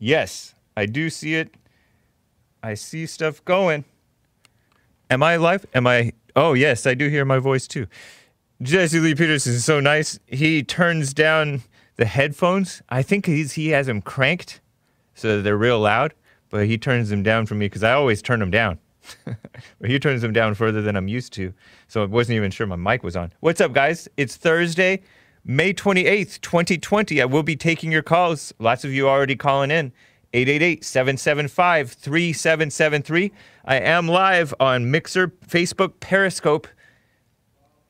Yes, I do see it. I see stuff going. Am I live? Am I? Oh, yes, I do hear my voice too. Jesse Lee Peterson is so nice. He turns down the headphones. I think he's, he has them cranked so they're real loud, but he turns them down for me because I always turn them down. he turns them down further than I'm used to. So I wasn't even sure my mic was on. What's up, guys? It's Thursday, May 28th, 2020. I will be taking your calls. Lots of you already calling in. 888 775 3773. I am live on Mixer, Facebook, Periscope,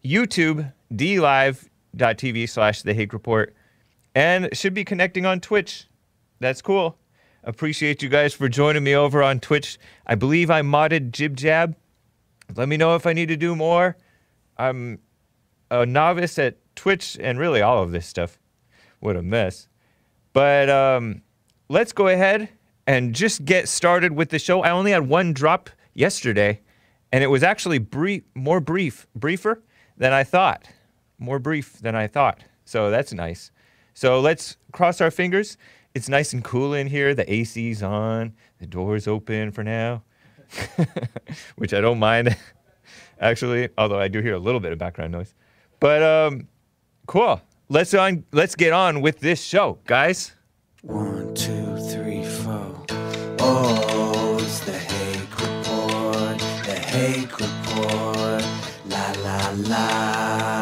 YouTube, dlive.tv slash The Hake Report, and should be connecting on Twitch. That's cool. Appreciate you guys for joining me over on Twitch. I believe I modded Jib Jab. Let me know if I need to do more. I'm a novice at Twitch and really all of this stuff. What a mess. But um, let's go ahead and just get started with the show. I only had one drop yesterday, and it was actually brief, more brief, briefer than I thought. More brief than I thought. So that's nice. So let's cross our fingers. It's nice and cool in here. The AC's on. The door's open for now, which I don't mind, actually. Although I do hear a little bit of background noise. But um, cool. Let's on. Let's get on with this show, guys. One, two, three, four. Oh, it's the Hake Report, the Hake Report. La la la.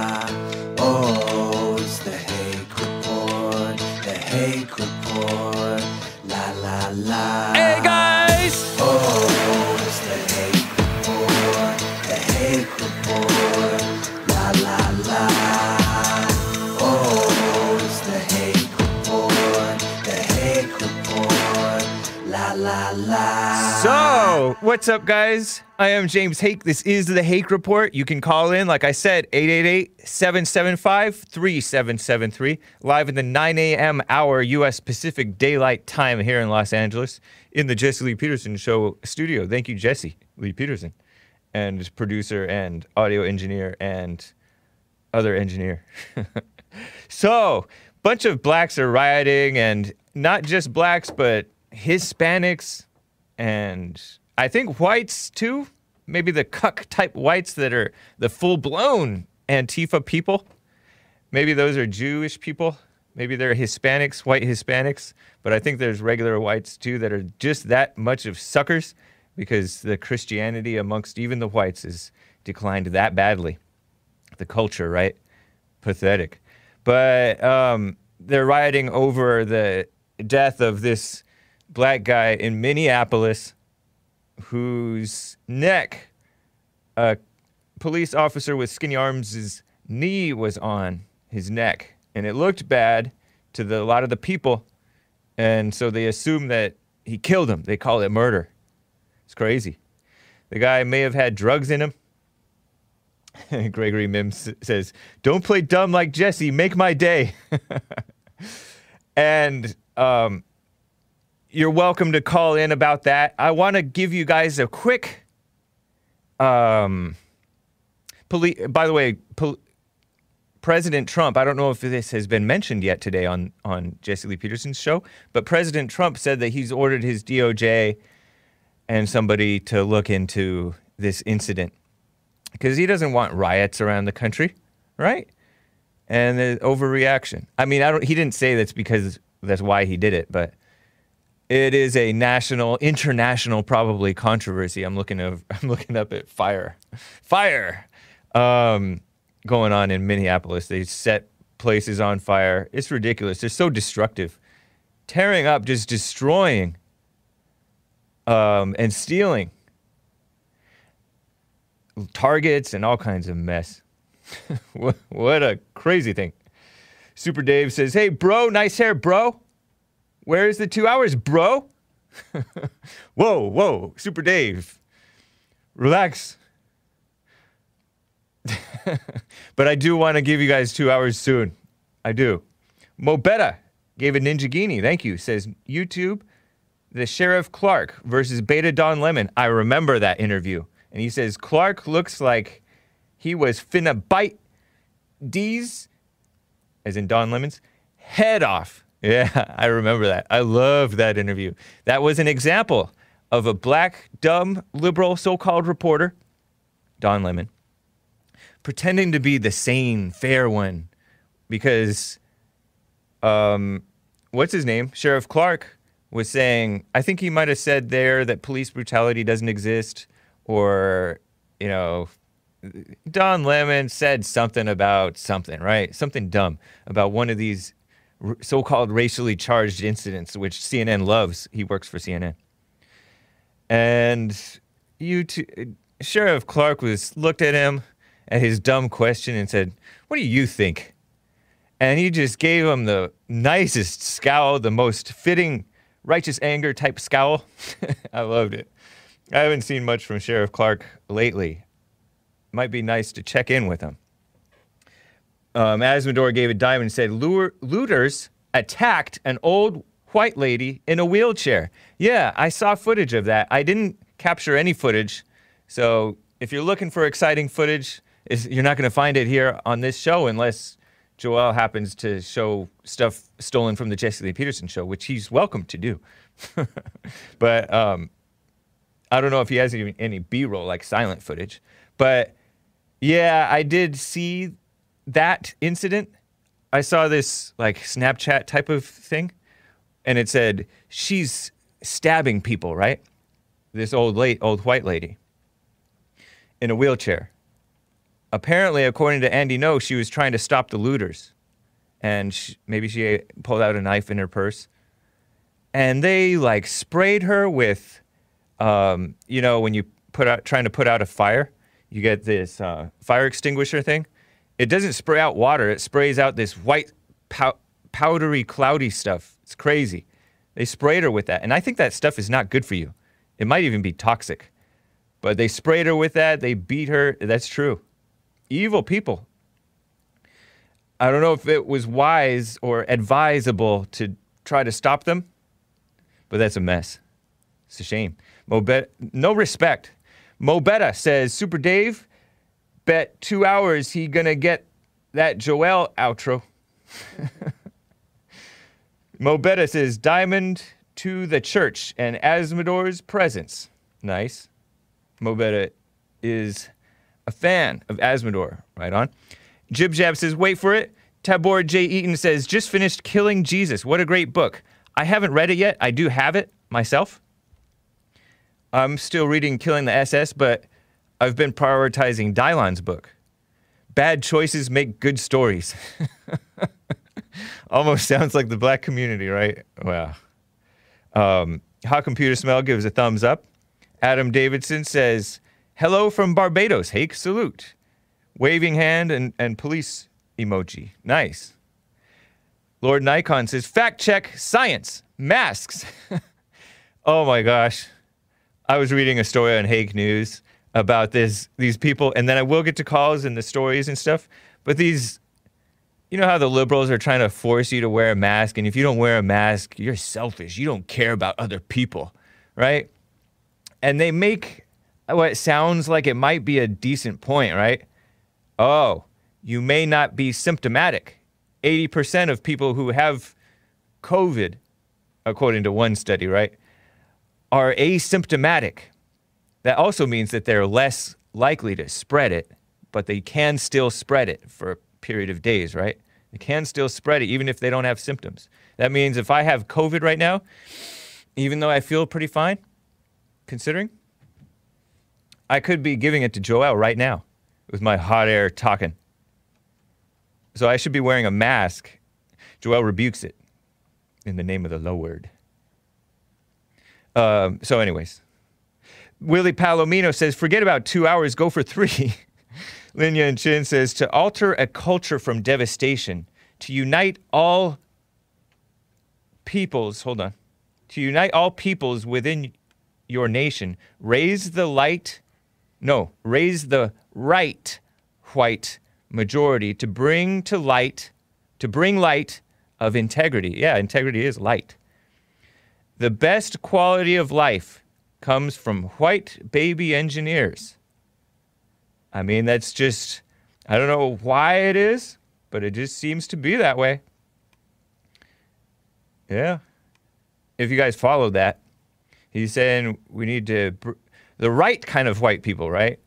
What's up, guys? I am James Hake. This is the Hake Report. You can call in, like I said, 888 775 3773, live in the 9 a.m. hour U.S. Pacific Daylight Time here in Los Angeles in the Jesse Lee Peterson Show studio. Thank you, Jesse Lee Peterson, and producer and audio engineer and other engineer. so, bunch of blacks are rioting, and not just blacks, but Hispanics and I think whites too. Maybe the cuck type whites that are the full blown Antifa people. Maybe those are Jewish people. Maybe they're Hispanics, white Hispanics. But I think there's regular whites too that are just that much of suckers because the Christianity amongst even the whites has declined that badly. The culture, right? Pathetic. But um, they're rioting over the death of this black guy in Minneapolis whose neck a police officer with skinny arms' knee was on his neck. And it looked bad to the, a lot of the people. And so they assume that he killed him. They call it murder. It's crazy. The guy may have had drugs in him. Gregory Mims says, Don't play dumb like Jesse. Make my day. and um, you're welcome to call in about that. I want to give you guys a quick. Um, poli- by the way, pol- President Trump. I don't know if this has been mentioned yet today on on Jesse Lee Peterson's show, but President Trump said that he's ordered his DOJ and somebody to look into this incident because he doesn't want riots around the country, right? And the overreaction. I mean, I don't. He didn't say that's because that's why he did it, but it is a national, international, probably controversy. I'm looking of, I'm looking up at fire, fire, um, going on in Minneapolis. They set places on fire. It's ridiculous. They're so destructive, tearing up, just destroying, um, and stealing targets and all kinds of mess. what, what a crazy thing. Super Dave says, "Hey, bro, nice hair, bro." Where's the two hours, bro? whoa, whoa, Super Dave. Relax. but I do want to give you guys two hours soon. I do. Mobetta gave a Ninja Genie. Thank you. Says YouTube, the Sheriff Clarke versus Beta Don Lemon. I remember that interview. And he says Clarke looks like he was finna bite D's, as in Don Lemon's, head off Yeah, I remember that. I love that interview. That was an example of a black, dumb, liberal so called reporter, Don Lemon, pretending to be the sane, fair one because, um, what's his name? Sheriff Clarke was saying, I think he might have said there that police brutality doesn't exist or, you know, Don Lemon said something about something, right? Something dumb about one of these so-called racially charged incidents, which CNN loves. He works for CNN, and you, t- Sheriff Clarke was looked at him at his dumb question and said, "What do you think?" And he just gave him the nicest scowl, the most fitting righteous anger type scowl. I loved it. I haven't seen much from Sheriff Clarke lately might be nice to check in with him. Um, Asmodor gave a dime and said, "Lure- Looters attacked an old white lady in a wheelchair. Yeah, I saw footage of that. I didn't capture any footage. So if you're looking for exciting footage, you're not going to find it here on this show unless Joel happens to show stuff stolen from the Jesse Lee Peterson show, which he's welcome to do. but um, I don't know if he has any, any B-roll like silent footage, but yeah, I did see that incident. I saw this like Snapchat type of thing, and it said she's stabbing people, right? This old late old white lady in a wheelchair. Apparently, according to Andy No, she was trying to stop the looters, and sh maybe she pulled out a knife in her purse, and they like sprayed her with um, you know, when you put out trying to put out a fire, you get this uh, fire extinguisher thing. It doesn't spray out water; it sprays out this white, pow- powdery, cloudy stuff. It's crazy. They sprayed her with that, and I think that stuff is not good for you. It might even be toxic. But they sprayed her with that. They beat her. That's true. Evil people. I don't know if it was wise or advisable to try to stop them, but that's a mess. It's a shame. Mo Bet- no respect. Mobetta says, Super Dave, bet two hours he gonna get that Joel outro. Mo Betta says, Diamond to the church and Asmodor's presence. Nice. Mo is a fan of Asmodor. Right on. Jib Jab says, wait for it. Tabor J. Eaton says, just finished Killing Jesus. What a great book. I haven't read it yet. I do have it myself. I'm still reading Killing the SS, but I've been prioritizing Dylon's book. Bad choices make good stories. Almost sounds like the black community, right? Wow. Um, Hot Computer Smell gives a thumbs up. Adam Davidson says, Hello from Barbados. Hake salute. Waving hand and, and police emoji. Nice. Lord Nikon says, Fact check science. Masks. oh my gosh. I was reading a story on Hake News about this these people, and then I will get to calls and the stories and stuff. But these, you know how the liberals are trying to force you to wear a mask, and if you don't wear a mask, you're selfish. You don't care about other people, right? And they make what sounds like it might be a decent point, right? Oh, you may not be symptomatic. 80% of people who have COVID, according to one study, right? are asymptomatic. That also means that they're less likely to spread it, but they can still spread it for a period of days, right? They can still spread it even if they don't have symptoms. That means if I have COVID right now, even though I feel pretty fine, considering, I could be giving it to Joel right now with my hot air talking. So I should be wearing a mask. Joel rebukes it in the name of the Lord. Um, so, anyways, Willie Palomino says, forget about two hours, go for three. Lin Yan Chin says, to alter a culture from devastation, to unite all peoples, hold on, to unite all peoples within your nation, raise the light, no, raise the right white majority to bring to light, to bring light of integrity. Yeah, integrity is light. The best quality of life comes from white baby engineers. I mean, that's just, I don't know why it is, but it just seems to be that way. Yeah. If you guys follow that, he's saying we need to br- the right kind of white people, right?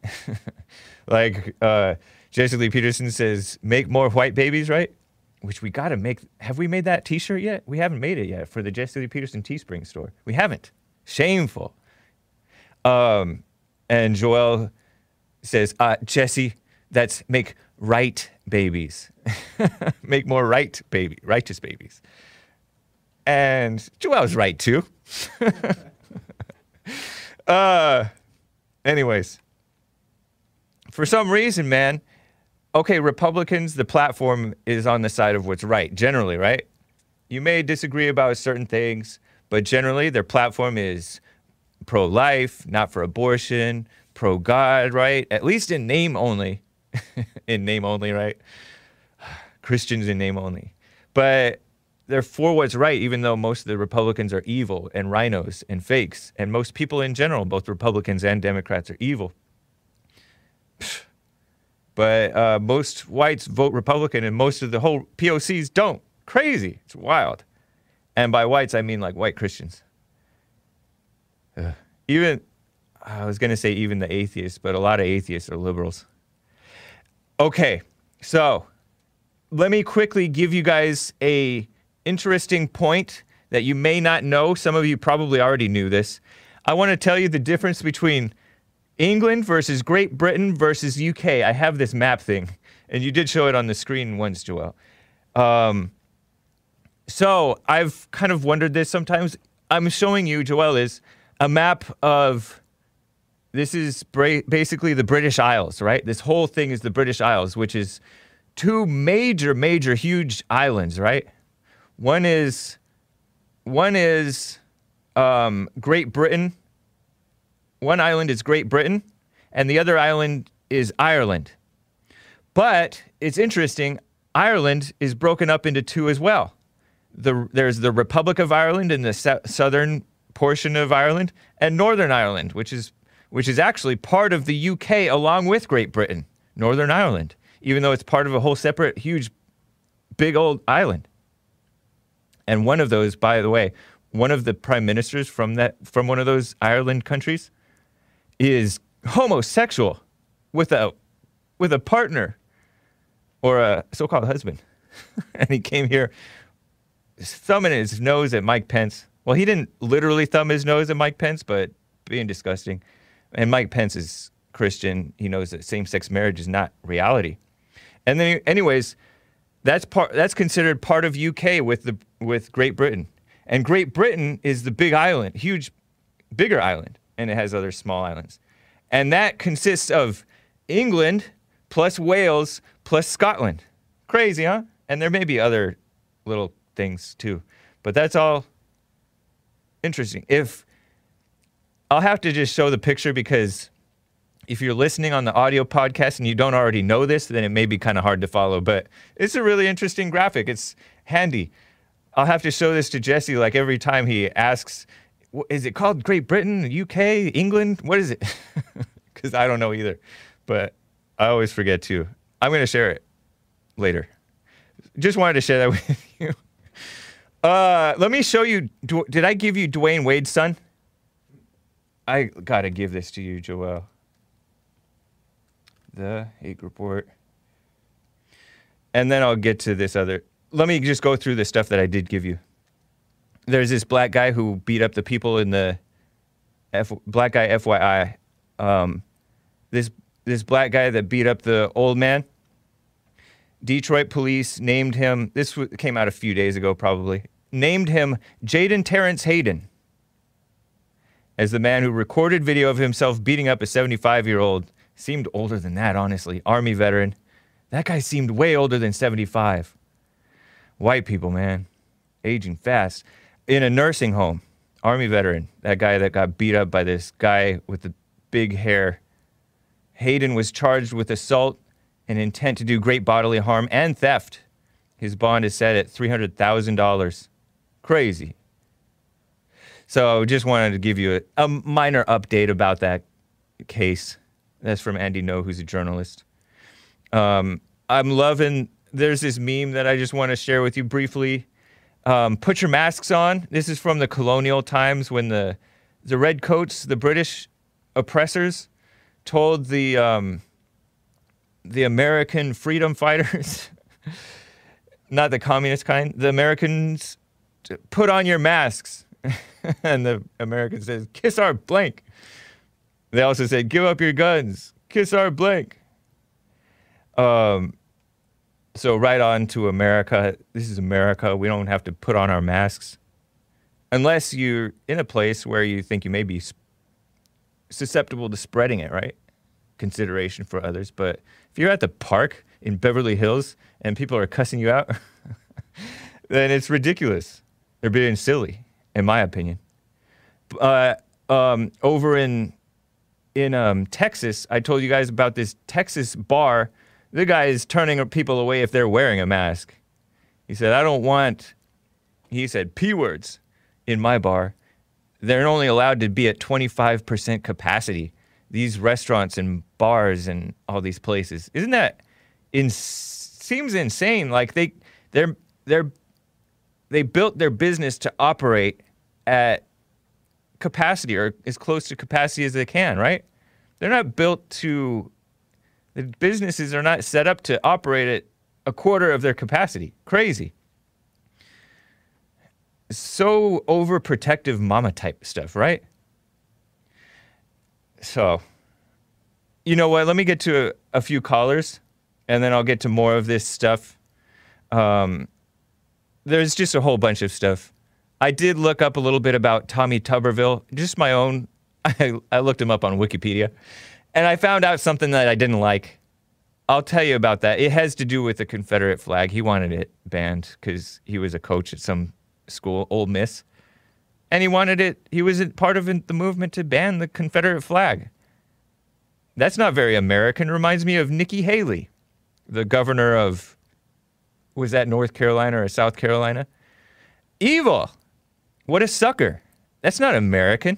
like uh, Jesse Lee Peterson says, make more white babies, right? Which we got to make. Have we made that T-shirt yet? We haven't made it yet for the Jesse Lee Peterson Teespring store. We haven't. Shameful. Um, and Joel says, uh, Jesse, that's make right babies, make more right baby, righteous babies. And Joel's right too. uh, anyways, for some reason, man, okay, Republicans, the platform is on the side of what's right, generally, right? You may disagree about certain things, but generally their platform is pro life, not for abortion, pro God, right? At least in name only. in name only, right? Christians in name only. But they're for what's right, even though most of the Republicans are evil and RINOs and fakes. And most people in general, both Republicans and Democrats, are evil. But uh, most whites vote Republican, and most of the whole POCs don't. Crazy. It's wild. And by whites, I mean like white Christians. Even, I was going to say even the atheists, but a lot of atheists are liberals. Okay, so let me quickly give you guys a interesting point that you may not know. Some of you probably already knew this. I want to tell you the difference between England versus Great Britain versus UK. I have this map thing, and you did show it on the screen once, Joel. Um, so I've kind of wondered this sometimes. I'm showing you, Joel, is a map of this is bra- basically the British Isles, right? This whole thing is the British Isles, which is two major, major, huge islands, right? One is one is um, Great Britain. One island is Great Britain, and the other island is Ireland. But it's interesting. Ireland is broken up into two as well. The, there's the Republic of Ireland in the sou- southern portion of Ireland, and Northern Ireland, which is which is actually part of the UK along with Great Britain, Northern Ireland, even though it's part of a whole separate, huge, big old island. And one of those, by the way, one of the prime ministers from that from one of those Ireland countries is homosexual with a with a partner or a so-called husband. and he came here thumbing his nose at Mike Pence. Well, he didn't literally thumb his nose at Mike Pence, but being disgusting. And Mike Pence is Christian. He knows that same-sex marriage is not reality. And then, anyways, that's part. That's considered part of UK with the with Great Britain. And Great Britain is the big island, huge, bigger island, and it has other small islands. And that consists of England plus Wales plus Scotland. Crazy, huh? And there may be other little things too, but that's all interesting. If I'll have to just show the picture because if you're listening on the audio podcast and you don't already know this, then it may be kind of hard to follow. But it's a really interesting graphic. It's handy. I'll have to show this to Jesse like every time he asks, "Is it called Great Britain, UK, England? What is it?" Because I don't know either. But I always forget too. I'm gonna share it later. Just wanted to share that with you. Uh, let me show you. Did I give you Dwayne Wade's son? I gotta give this to you, Joel. The Hake Report. And then I'll get to this other. Let me just go through the stuff that I did give you. There's this black guy who beat up the people in the F, black guy FYI. Um, this this black guy that beat up the old man. Detroit police named him. This came out a few days ago, probably. Named him Jaden Terrence Hayden as the man who recorded video of himself beating up a 75 year old. Seemed older than that, honestly. Army veteran. That guy seemed way older than 75. White people, man, aging fast. In a nursing home, Army veteran. That guy that got beat up by this guy with the big hair. Hayden was charged with assault intent to do great bodily harm and theft. His bond is set at $300,000. Crazy. So I just wanted to give you a, a minor update about that case. That's from Andy No, who's a journalist. Um, I'm loving. There's this meme that I just want to share with you briefly. Um, put your masks on. This is from the colonial times when the the redcoats, the British oppressors, told the um, the American freedom fighters, not the communist kind, the Americans, put on your masks. and the American says, kiss our blank. They also said, give up your guns, kiss our blank. Um, so right on to America. This is America. We don't have to put on our masks unless you're in a place where you think you may be susceptible to spreading it, right? Consideration for others. But if you're at the park in Beverly Hills and people are cussing you out, then it's ridiculous. They're being silly, in my opinion. Uh, um, over in in um, Texas, I told you guys about this Texas bar. The guy is turning people away if they're wearing a mask. He said, I don't want, he said, P words in my bar. They're only allowed to be at 25% capacity. These restaurants and bars and all these places. Isn't that in, seems insane? Like they, they're, they're, they built their business to operate at capacity or as close to capacity as they can, right? They're not built to, the businesses are not set up to operate at a quarter of their capacity. Crazy. So overprotective mama type stuff, right? So, you know what? Let me get to a, a few callers and then I'll get to more of this stuff. Um, there's just a whole bunch of stuff. I did look up a little bit about Tommy Tuberville, just my own. I, I looked him up on Wikipedia, and I found out something that I didn't like. I'll tell you about that. It has to do with the Confederate flag. He wanted it banned because he was a coach at some school, Ole Miss, and he wanted it. He was part of the movement to ban the Confederate flag. That's not very American. Reminds me of Nikki Haley, the governor of was that North Carolina or South Carolina? Evil. What a sucker. That's not American.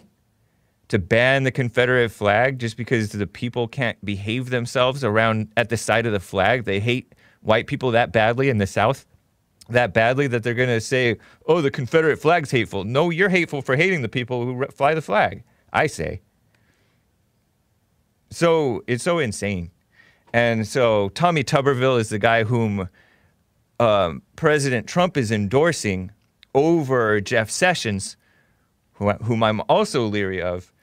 To ban the Confederate flag just because the people can't behave themselves around at the side of the flag. They hate white people that badly in the South, that badly that they're going to say, oh, the Confederate flag's hateful. No, you're hateful for hating the people who fly the flag, I say. So it's so insane. And so Tommy Tuberville is the guy whom um, President Trump is endorsing over Jeff Sessions, who, whom I'm also leery of.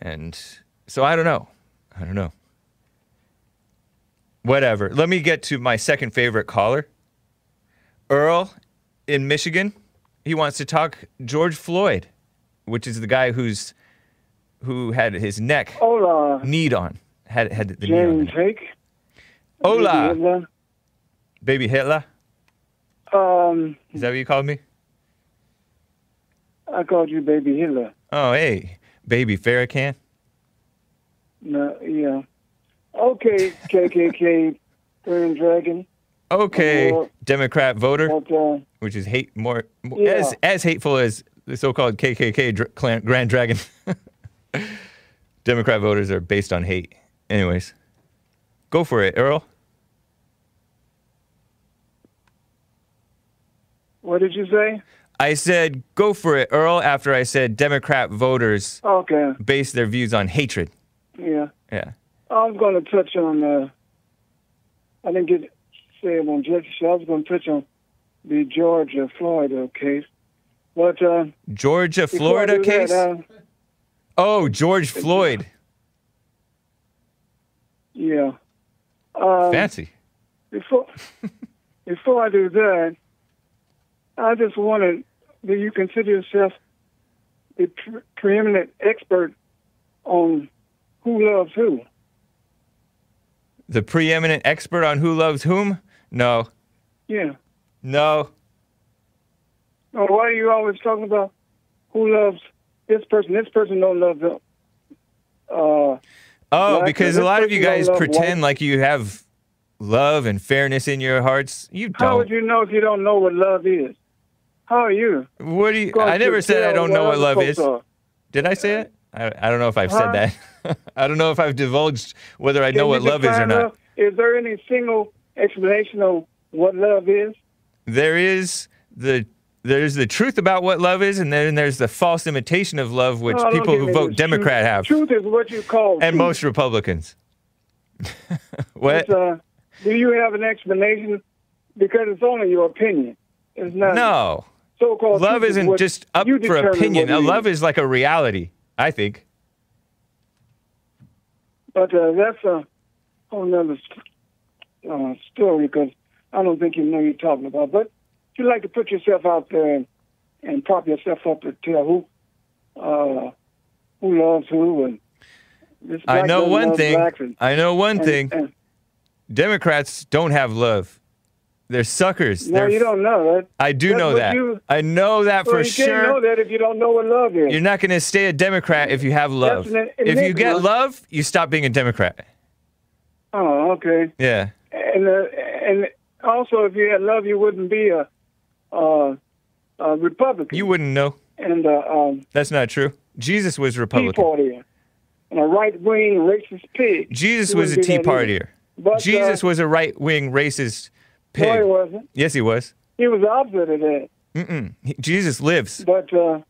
And so I don't know. I don't know. Whatever. Let me get to my second favorite caller. Earl in Michigan. He wants to talk George Floyd, which is the guy who's who had his neck Hola, kneed on. Had had the knee on. James Hake. Hola, Hitler. baby Hitler. Um, Is that what you called me? I called you Baby Hitler. Oh, hey, baby Farrakhan. No, yeah. Okay, KKK, Burning Dragon. Okay, Democrat voter, uh, which is hate more, more Yeah. as as hateful as the so-called KKK dr- Klan, Grand Dragon. Democrat voters are based on hate. Anyways, go for it, Earl. what did you say? I said go for it, Earl. After I said Democrat voters Okay, base their views on hatred. yeah. Yeah. I'm going to touch on, uh, I didn't get say it on Jesse I was going to touch on the Georgia Florida case. But, uh, Georgia, Florida case. That, uh, oh, George Floyd. yeah. Um, Fancy. Before before I do that, I just wanted do you consider yourself the pre- preeminent expert on who loves who? The preeminent expert on who loves whom? No. Yeah. No. Or why are you always talking about who loves this person? This person don't love them. Uh, Oh, because a lot of you guys pretend like you have love and fairness in your hearts. You how would don't. you know if you don't know what love is? How are you? What do you? I never said I don't know what love is. are? Did I say it? I, I don't know if I've Huh? said that. I don't know if I've divulged whether I know what love is or not. Is there any single explanation of what love is? There is the there's the truth about what love is, and then there's the false imitation of love, which No, people who vote. Democrat truth, have, Truth is what you call and truth. most Republicans. what? Uh, do you have an explanation? Because it's only your opinion. It's not No. so-called. Love is isn't what just up for opinion. A love is like a reality, I think. But uh, that's a whole nother uh, story because I don't think you know you're talking about. But you like to put yourself out there and, and prop yourself up to tell who uh, who loves who and this I know one thing. and- I know one and- thing. Democrats don't have love. They're suckers. no, They're you don't know that. I do That's know that. you- I know that Well, for you can't know that if you don't know what love is. You're not going to stay a Democrat if you have love. an If you get love, you stop being a Democrat. oh, okay. Yeah. And uh, and also, if you had love, you wouldn't be a, uh, a Republican. You wouldn't know. and uh, um, That's not true. Jesus was Republican. Tea Partier and a right wing racist pig. Jesus was a Tea. Partier. But, Jesus uh, was a right wing racist pig. No, he wasn't. Yes, he was. He was the opposite of that. Mm-mm. He- Jesus lives. But uh,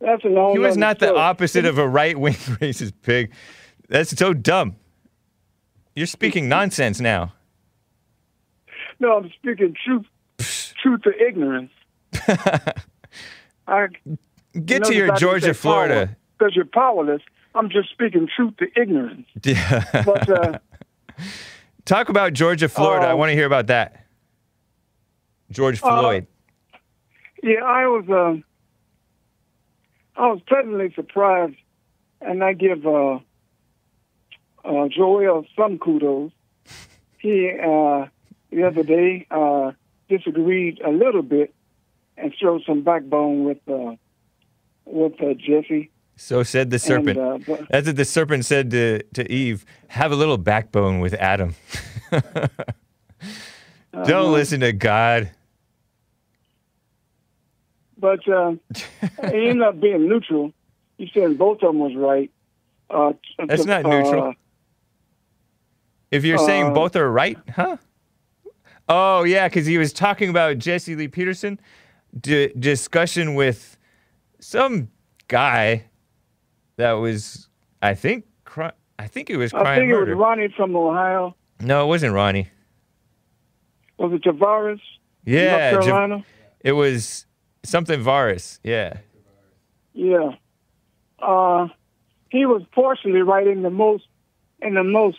that's an whole He was not the opposite of a right wing racist pig. That's so dumb. You're speaking nonsense now. No, I'm speaking truth, truth to ignorance. I Get to your Georgia, Florida. because you're powerless. I'm just speaking truth to ignorance. Yeah. But uh, Talk about Georgia, Florida. I Oh. want to hear about that. George Uh, Floyd. yeah, I was um, I was pleasantly surprised, and I give uh, uh, Joel some kudos. He uh, the other day uh, disagreed a little bit and showed some backbone with uh, with uh, Jesse. so said the serpent. And, uh, That's what the serpent said to, to Eve. Have a little backbone with Adam. Don't uh, listen to God. But uh, he ended up being neutral. He said both of them was right. Uh, That's not neutral. Uh, If you're saying uh, both are right, huh? Oh, yeah, because he was talking about Jesse Lee Peterson, d- discussion with some guy that was, I think, I think it was crying. I think it was. Ronnie from Ohio. No, it wasn't Ronnie. Was it Tavares? Yeah, North Carolina. it was something Varus. Yeah. Yeah. Uh, he was partially right in the most, in the most.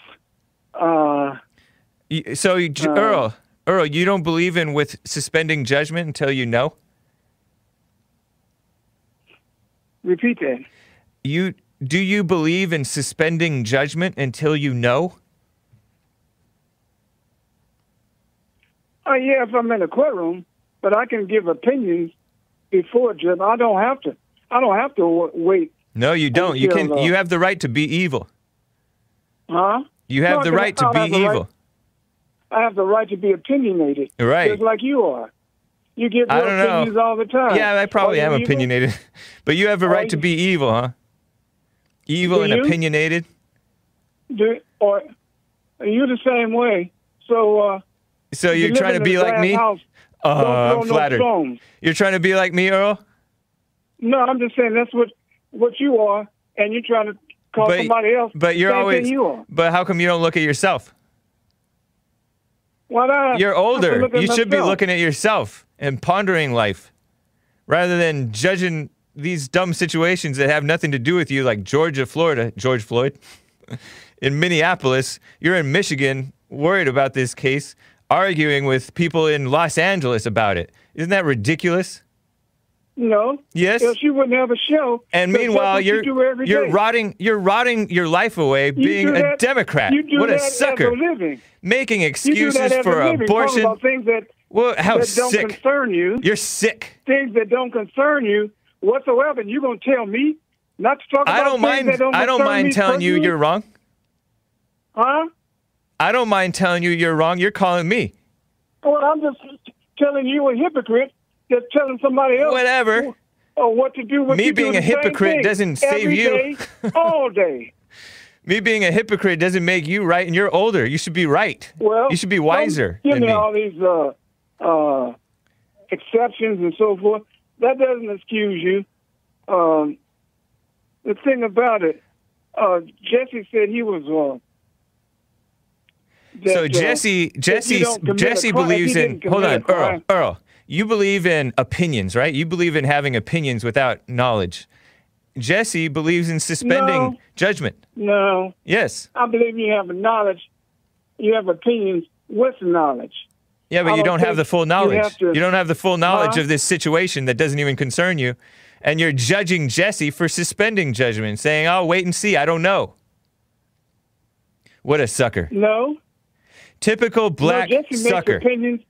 Uh, So, Uh, Earl, Earl, you don't believe in with suspending judgment until you know? repeat that. You do you believe in suspending judgment until you know? Oh yeah, if I'm in a courtroom, but I can give opinions before judgment. I don't have to. I don't have to wait. No, you don't. You can. uh, You have the right to be evil. Huh? You have No, the right to be have the right- evil. I have the right to be opinionated. Right. Just like you are. You give I your don't know. opinions all the time. Yeah, I probably am evil? opinionated, but you have a right to be evil, huh? Evil and you? opinionated. Do, or are you the same way? So uh, So you you're live trying to be like me? House, Oh, don't I'm flattered. stones. You're trying to be like me, Earl? No, I'm just saying that's what what you are, and you're trying to call But- somebody else. But you're always. You. But how come you don't look at yourself? Uh, I, You're older. You should be looking at yourself and pondering life rather than judging these dumb situations that have nothing to do with you, like Georgia, Florida, George Floyd. in Minneapolis, you're in Michigan, worried about this case, arguing with people in Los Angeles about it. Isn't that ridiculous? No. Yes. Else you wouldn't have a show. And meanwhile, you you're every you're day. rotting you're rotting your life away You being do a Democrat. You do what that a sucker! A living. Making excuses that for abortion. about things that, Well, how that don't concern you. You're sick. Things that don't concern you whatsoever. And you're going to tell me not to talk about I don't things mind. that don't I don't mind telling you you're wrong. Huh? I don't mind telling you you're wrong. You're calling me. Well, I'm just telling you a hypocrite that's telling somebody else Whatever. or what to do. What Me do being a hypocrite doesn't save every you. day, all day. Me being a hypocrite doesn't make you right, and you're older. You should be right. Well, you should be wiser Give me me. all these uh, uh, exceptions and so forth. That doesn't excuse you. Um, the thing about it, uh, Jesse said he was wrong. that, So uh, Jesse, Jesse, don't commit a Jesse believes in. Hold on, Earl. Earl, you believe in opinions, right? You believe in having opinions without knowledge. Jesse believes in suspending No. judgment. No, Yes. I believe you have a knowledge. You have opinions with knowledge. Yeah, but you don't don't have the full knowledge. have to- you don't have the full knowledge Huh? of this situation that doesn't even concern you. And you're judging Jesse for suspending judgment, saying, "I'll wait and see. I don't know." What a sucker. No, Typical black no, Jesse sucker. makes opinions.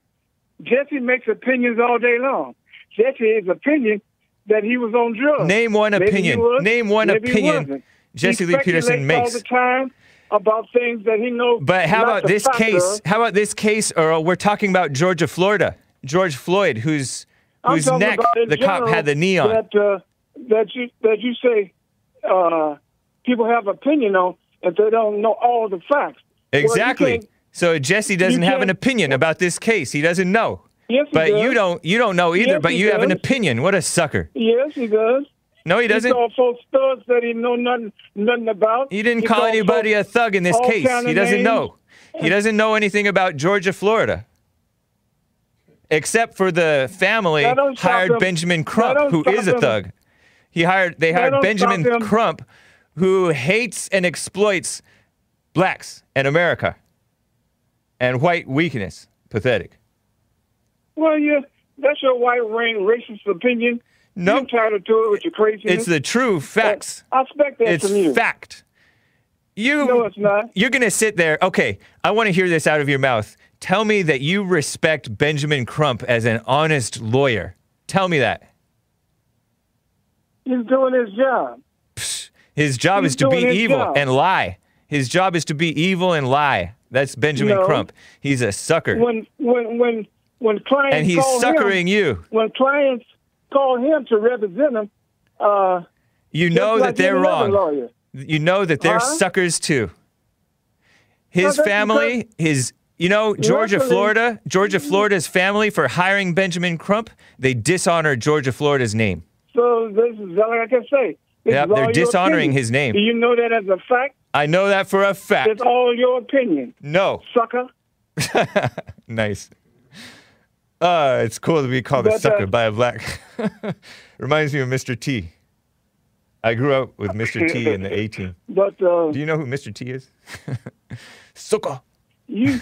Jesse makes opinions all day long. Jesse is opinion that he was on drugs. Name one Maybe opinion. was, Name one opinion. Jesse he Lee Peterson makes. all the time about things that he knows. But how about this case? How about this case, Earl? We're talking about Georgia, Florida. George Floyd, whose whose neck the cop had the knee on. That uh, that you that you say uh, people have opinion on if they don't know all the facts. Exactly. can't- so Jesse doesn't have an opinion about this case. He doesn't know. Yes, he But does. you don't you don't know either, Yes, but he you have an opinion. What a sucker. Yes, he does. No, he He doesn't. called folks thugs that he know nothing nothing about. He didn't call anybody a thug in this case. He doesn't names. know. He doesn't know anything about Georgia, Florida. Except for the family That don't stop hired him. Benjamin Crump, who a him. thug. He hired they hired Benjamin. Crump, who hates and exploits blacks and America and white weakness. Pathetic. Well, yeah, that's your white ring racist opinion. Nope. You're entitled to it with your craziness. It's the true facts. I expect that It's from you. fact. You No, it's not. You're gonna sit there. Okay, I want to hear this out of your mouth. Tell me that you respect Benjamin Crump as an honest lawyer. Tell me that. He's doing his job. His job He's is to be evil job. and lie. His job is to be evil and lie. That's Benjamin No. Crump. He's a sucker. When when when when clients and he's call suckering him, you. when clients call him to represent him, uh, You know like that they're wrong. Lawyer. You know that they're Huh? suckers too. His that's family, his you know, Georgia, Luckily- Florida, Georgia, Florida's family for hiring Benjamin Crump, they dishonor Georgia, Florida's name. So this is like I can say. This Yep, they're dishonoring opinion. his name. Do you know that as a fact? I know that for a fact. It's all your opinion, No. sucker. Nice. Uh, it's cool to be called a But, uh, sucker by a black. Reminds me of Mr. T. I grew up with Mr. T in the 18. But uh, Do you know who Mr. T is? Sucker. you,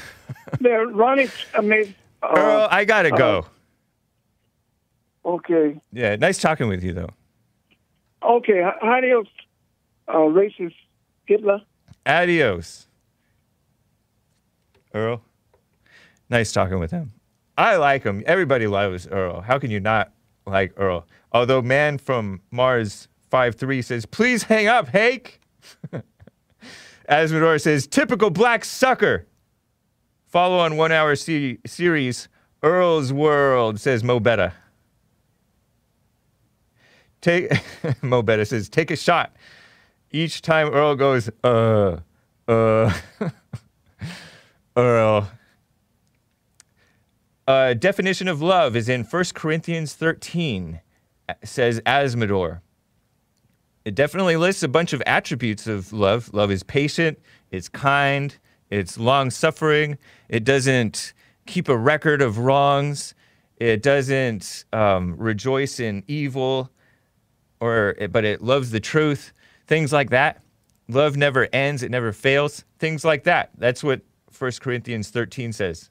there, Ronnie. I mean, uh, Earl, I gotta go. okay, Yeah, nice talking with you though. okay. H- Adios, uh, racist Hitler. Adios. Earl. Nice talking with him. I like him. Everybody loves Earl. How can you not like Earl? Although man from Mars 5-3 says, please hang up, Hake. Asmodor says, typical black sucker. Follow on one hour se- series, Earl's World, says Mo Betta. Take Mo Betta says, take a shot. Each time Earl goes, uh, uh, Earl. Uh, definition of love is in 1 Corinthians 13, uh, says Asmodor. It definitely lists a bunch of attributes of love. Love is patient, it's kind, it's long suffering, it doesn't keep a record of wrongs, it doesn't um, rejoice in evil, or but it loves the truth, things like that. Love never ends, it never fails, things like that. That's what 1 Corinthians 13 says.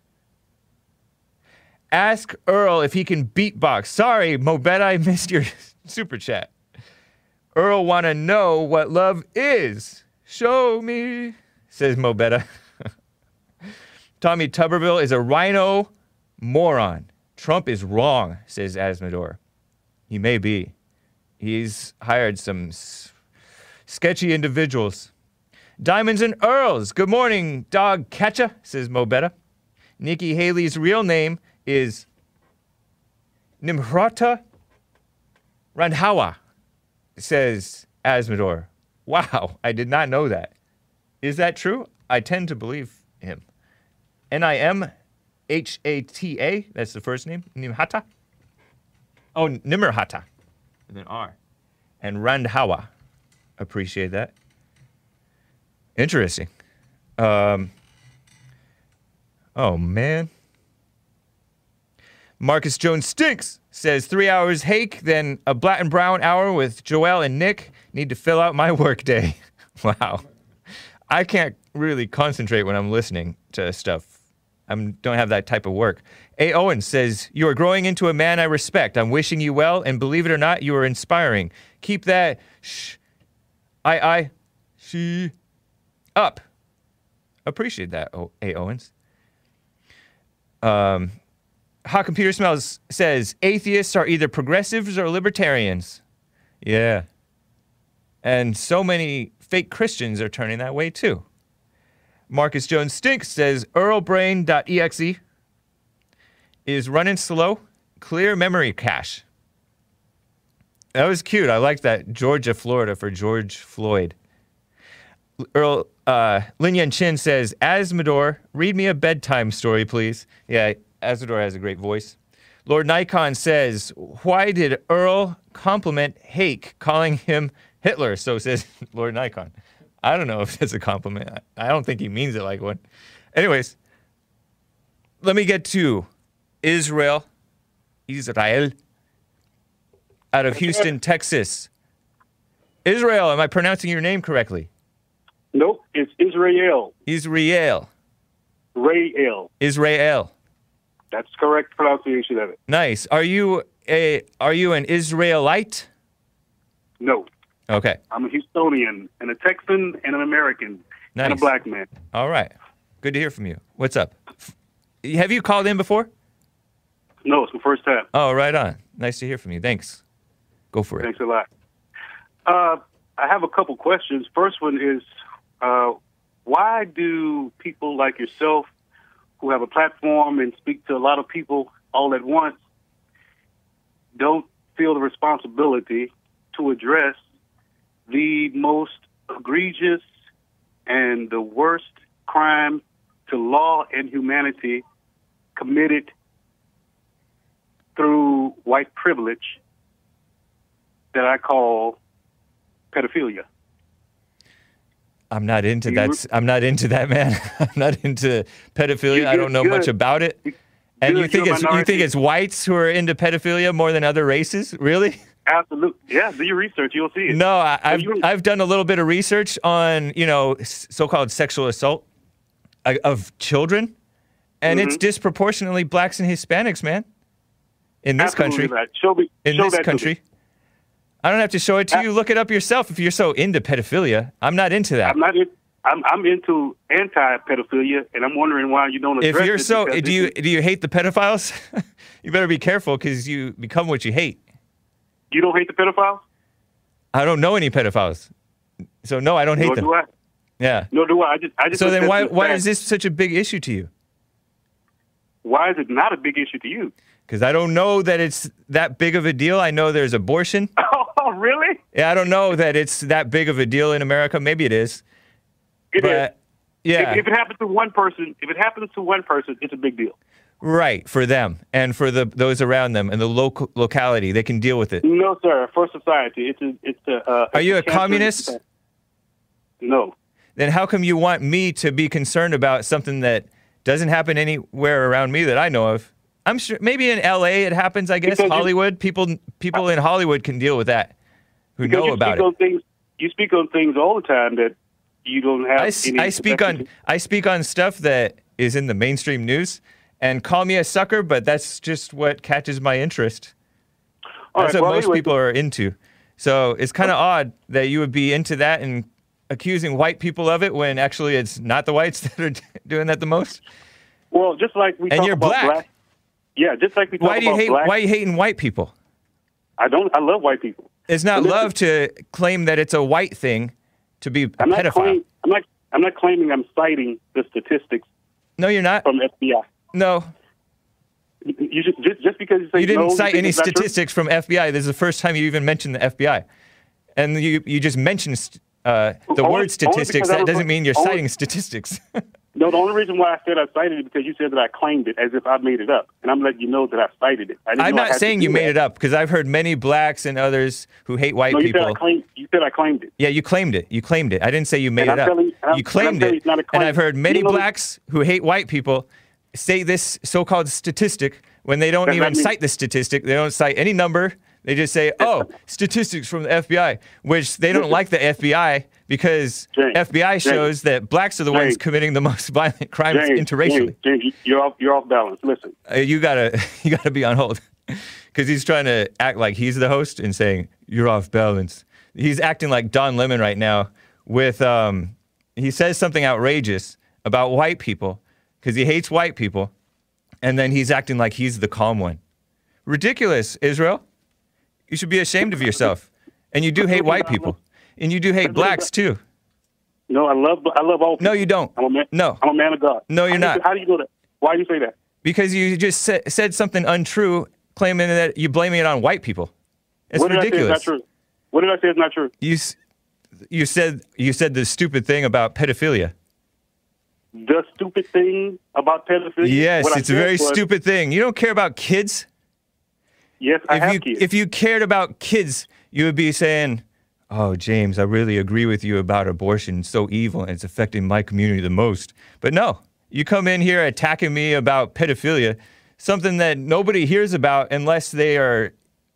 Ask Earl if he can beatbox. Sorry, Mobet, I missed your super chat. Earl want to know what love is. Show me, says Mobetta. Tommy Tuberville is a RINO moron. Trump is wrong, says Asmodor. He may be. He's hired some sketchy individuals. Diamonds and Earls. Good morning, dog catcher, says Mobetta. Nikki Haley's real name is Nimrata Randhawa, says Asmodor. Wow, I did not know that. Is that true? I tend to believe him. N I M H A T A, that's the first name, Nimhata. Oh, Nimmerhata. With an R. And Randhawa. Appreciate that. Interesting. Um, oh, man. Marcus Jones stinks. Says three hours hake, then a black and brown hour with Joel and Nick. Need to fill out my workday. wow. I can't really concentrate when I'm listening to stuff. I don't have that type of work. A. Owen says, You are growing into a man I respect. I'm wishing you well, and believe it or not, you are inspiring. Keep that shh, I, I, she up. Appreciate that, o- A. Owens. Um, Hot Computer Smells says, Atheists are either progressives or libertarians. Yeah. And so many fake Christians are turning that way too. Marcus Jones Stinks says earlbrain.exe is running slow, clear memory cache. That was cute. I like that. Georgia, Florida for George Floyd. Earl uh, Lin Yan Chin says, Asmodor, read me a bedtime story, please. Yeah, Asmodor has a great voice. Lord Nikon says, why did Earl compliment Hake, calling him Hitler? So says Lord Nikon. I don't know if that's a compliment. I I don't think he means it like one. Anyways, let me get to Israel. Israel. Out of Houston, Texas. Israel, am I pronouncing your name correctly? Nope, it's Israel. Israel. Rael. Israel. That's correct pronunciation of it. Nice. Are you a are you an Israelite? No, Okay. I'm a Houstonian and a Texan and an American and a black man. All right. Good to hear from you. What's up? Have you called in before? No, it's my first time. Oh, right on. Nice to hear from you. Thanks. Go for it. Thanks a lot. Uh, I have a couple questions. First one is, uh, why do people like yourself, who have a platform and speak to a lot of people all at once, don't feel the responsibility to address the most egregious and the worst crime to law and humanity committed through white privilege that I call pedophilia. I'm not into that. I'm not into that, man. I'm not into pedophilia. I don't know you're- much about it. And you think it's you think it's whites who are into pedophilia more than other races? Really? Absolutely. Yeah, do your research. You'll see it. No, I, I've you- I've done a little bit of research on you know so-called sexual assault uh, of children, and it's Mm-hmm. disproportionately blacks and Hispanics, man. In this Absolutely country, Right. Show me. in show this that to me. country, I don't have to show it to uh, you. Look it up yourself if you're so into pedophilia. I'm not into that. I'm not. In, I'm, I'm into anti-pedophilia, and I'm wondering why you don't if you're so, do you it's- do you hate the pedophiles? you better be careful because you become what you hate. you don't hate the pedophiles? I don't know any pedophiles, so no, I don't hate Nor them. do I. Yeah. Nor do I. I just. I just. So then, why why fact. is this such a big issue to you? Why is it not a big issue to you? Because I don't know that it's that big of a deal. I know there's abortion. Oh, Really? Yeah, I don't know that it's that big of a deal in America. Maybe it is, It is. but yeah, If, if it happens to one person, if it happens to one person, it's a big deal. right for them and for the those around them and the local locality, they can deal with it. No, sir. For society, it's a. It's a. Uh, Are it's you a cancer- communist? No. Then how come you want me to be concerned about something that doesn't happen anywhere around me that I know of? I'm sure maybe in L.A. it happens. I guess Because Hollywood people people in Hollywood can deal with that who Because know you about speak it. on things. You speak on things all the time that you don't have. I, I speak on I speak on stuff that is in the mainstream news, and call me a sucker, but that's just what catches my interest. All That's right, what well, most anyway, people are into. So it's kind of odd that you would be into that and accusing white people of it when actually it's not the whites that are doing that the most. Well, just like we And you're about black. Yeah, just like we talk Why do you about hate? black. Why are you hating white people? I don't. I love white people. It's not love to claim that it's a white thing to be a I'm not pedophile. claiming. I'm not. I'm not claiming. I'm citing the statistics no, you're not. from FBI. No, You just just, just because you say you didn't no, cite think any statistics from FBI. This is the first time you even mentioned the FBI, and you you just mentioned uh, the only word statistics. That doesn't mean you're only- citing statistics. No, the only reason why I said I cited it because you said that I claimed it as if I made it up, and I'm letting you know that I cited it. I I not saying you made that. it up because I've heard many blacks and others who hate white No, you people. said I claimed. You said I claimed it. Yeah, you claimed it. You claimed it. I didn't say you made And it I'm up. you and claimed you it. a And claim. I've heard many You know- blacks who hate white people say this so-called statistic when they don't even cite the statistic. They don't cite any number. They just say, "Oh, statistics from the FBI," which they don't like the FBI because James, FBI James, shows that blacks are the ones committing the most violent crimes James, interracially. James, James, you're off. You're off balance. Listen, Uh, you gotta you gotta be on hold because he's trying to act like he's the host and saying you're off balance. He's acting like Don Lemon right now with um, he says something outrageous about white people because he hates white people, and then he's acting like he's the calm one. Ridiculous, Israel. You should be ashamed of yourself. And you do hate white people, and you do hate blacks too. no, I love. I love all. People. No, you don't. I'm a man. No. I'm a man of God. No, you're How do you- not. How do you know that? Why do you say that? Because you just sa- said something untrue, claiming that you're blaming it on white people. It's what did ridiculous. I say is not true? What did I say is not true? You you said you said the stupid thing about pedophilia. The stupid thing about pedophilia. Yes, What it's a very was, stupid thing. You don't care about kids. Yes, I if have you kids. if you cared about kids, you would be saying, "Oh, James, I really agree with you about abortion. It's so evil and it's affecting my community the most." But no, you come in here attacking me about pedophilia, something that nobody hears about unless they are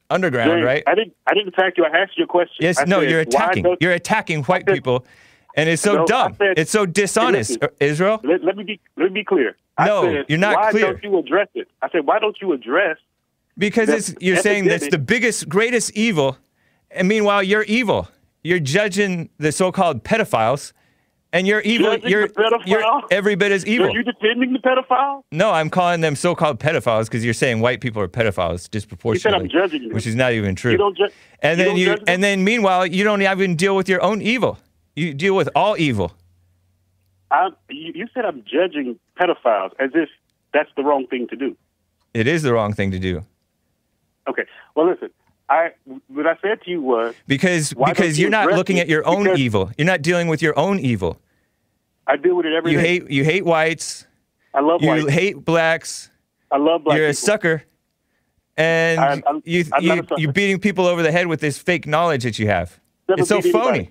underground, James, right? I didn't. I didn't attack you. I asked you a question. Yes, I no, said, you're attacking. You're attacking white said- people, and it's so No, dumb. said- it's so dishonest, listen. Uh, Israel. Let, let me be. Let me be clear. I No, said, you're not why clear. don't you address it? I said, why don't you address? Because The it's, you're saying that's the biggest, greatest evil, and meanwhile you're evil. You're judging the so-called pedophiles, and you're evil. You're, you're every bit as evil. Are you defending the pedophile? no, I'm calling them so-called pedophiles because you're saying white people are pedophiles disproportionately, judging them. which is not even true. You don't ju- and you then you, and then meanwhile you don't even deal with your own evil. You deal with all evil. I, you, you said I'm judging pedophiles as if that's the wrong thing to do. It is the wrong thing to do. Okay. Well, listen. I what I said to you was Because because you you're not looking at your own evil. You're not dealing with your own evil. I deal with it every You day. hate you hate whites. I love You white. hate blacks. I love black you're a sucker. And I'm- I'm- you I'm you you're beating people over the head with this fake knowledge that you have. Never it's so beat anybody. phony.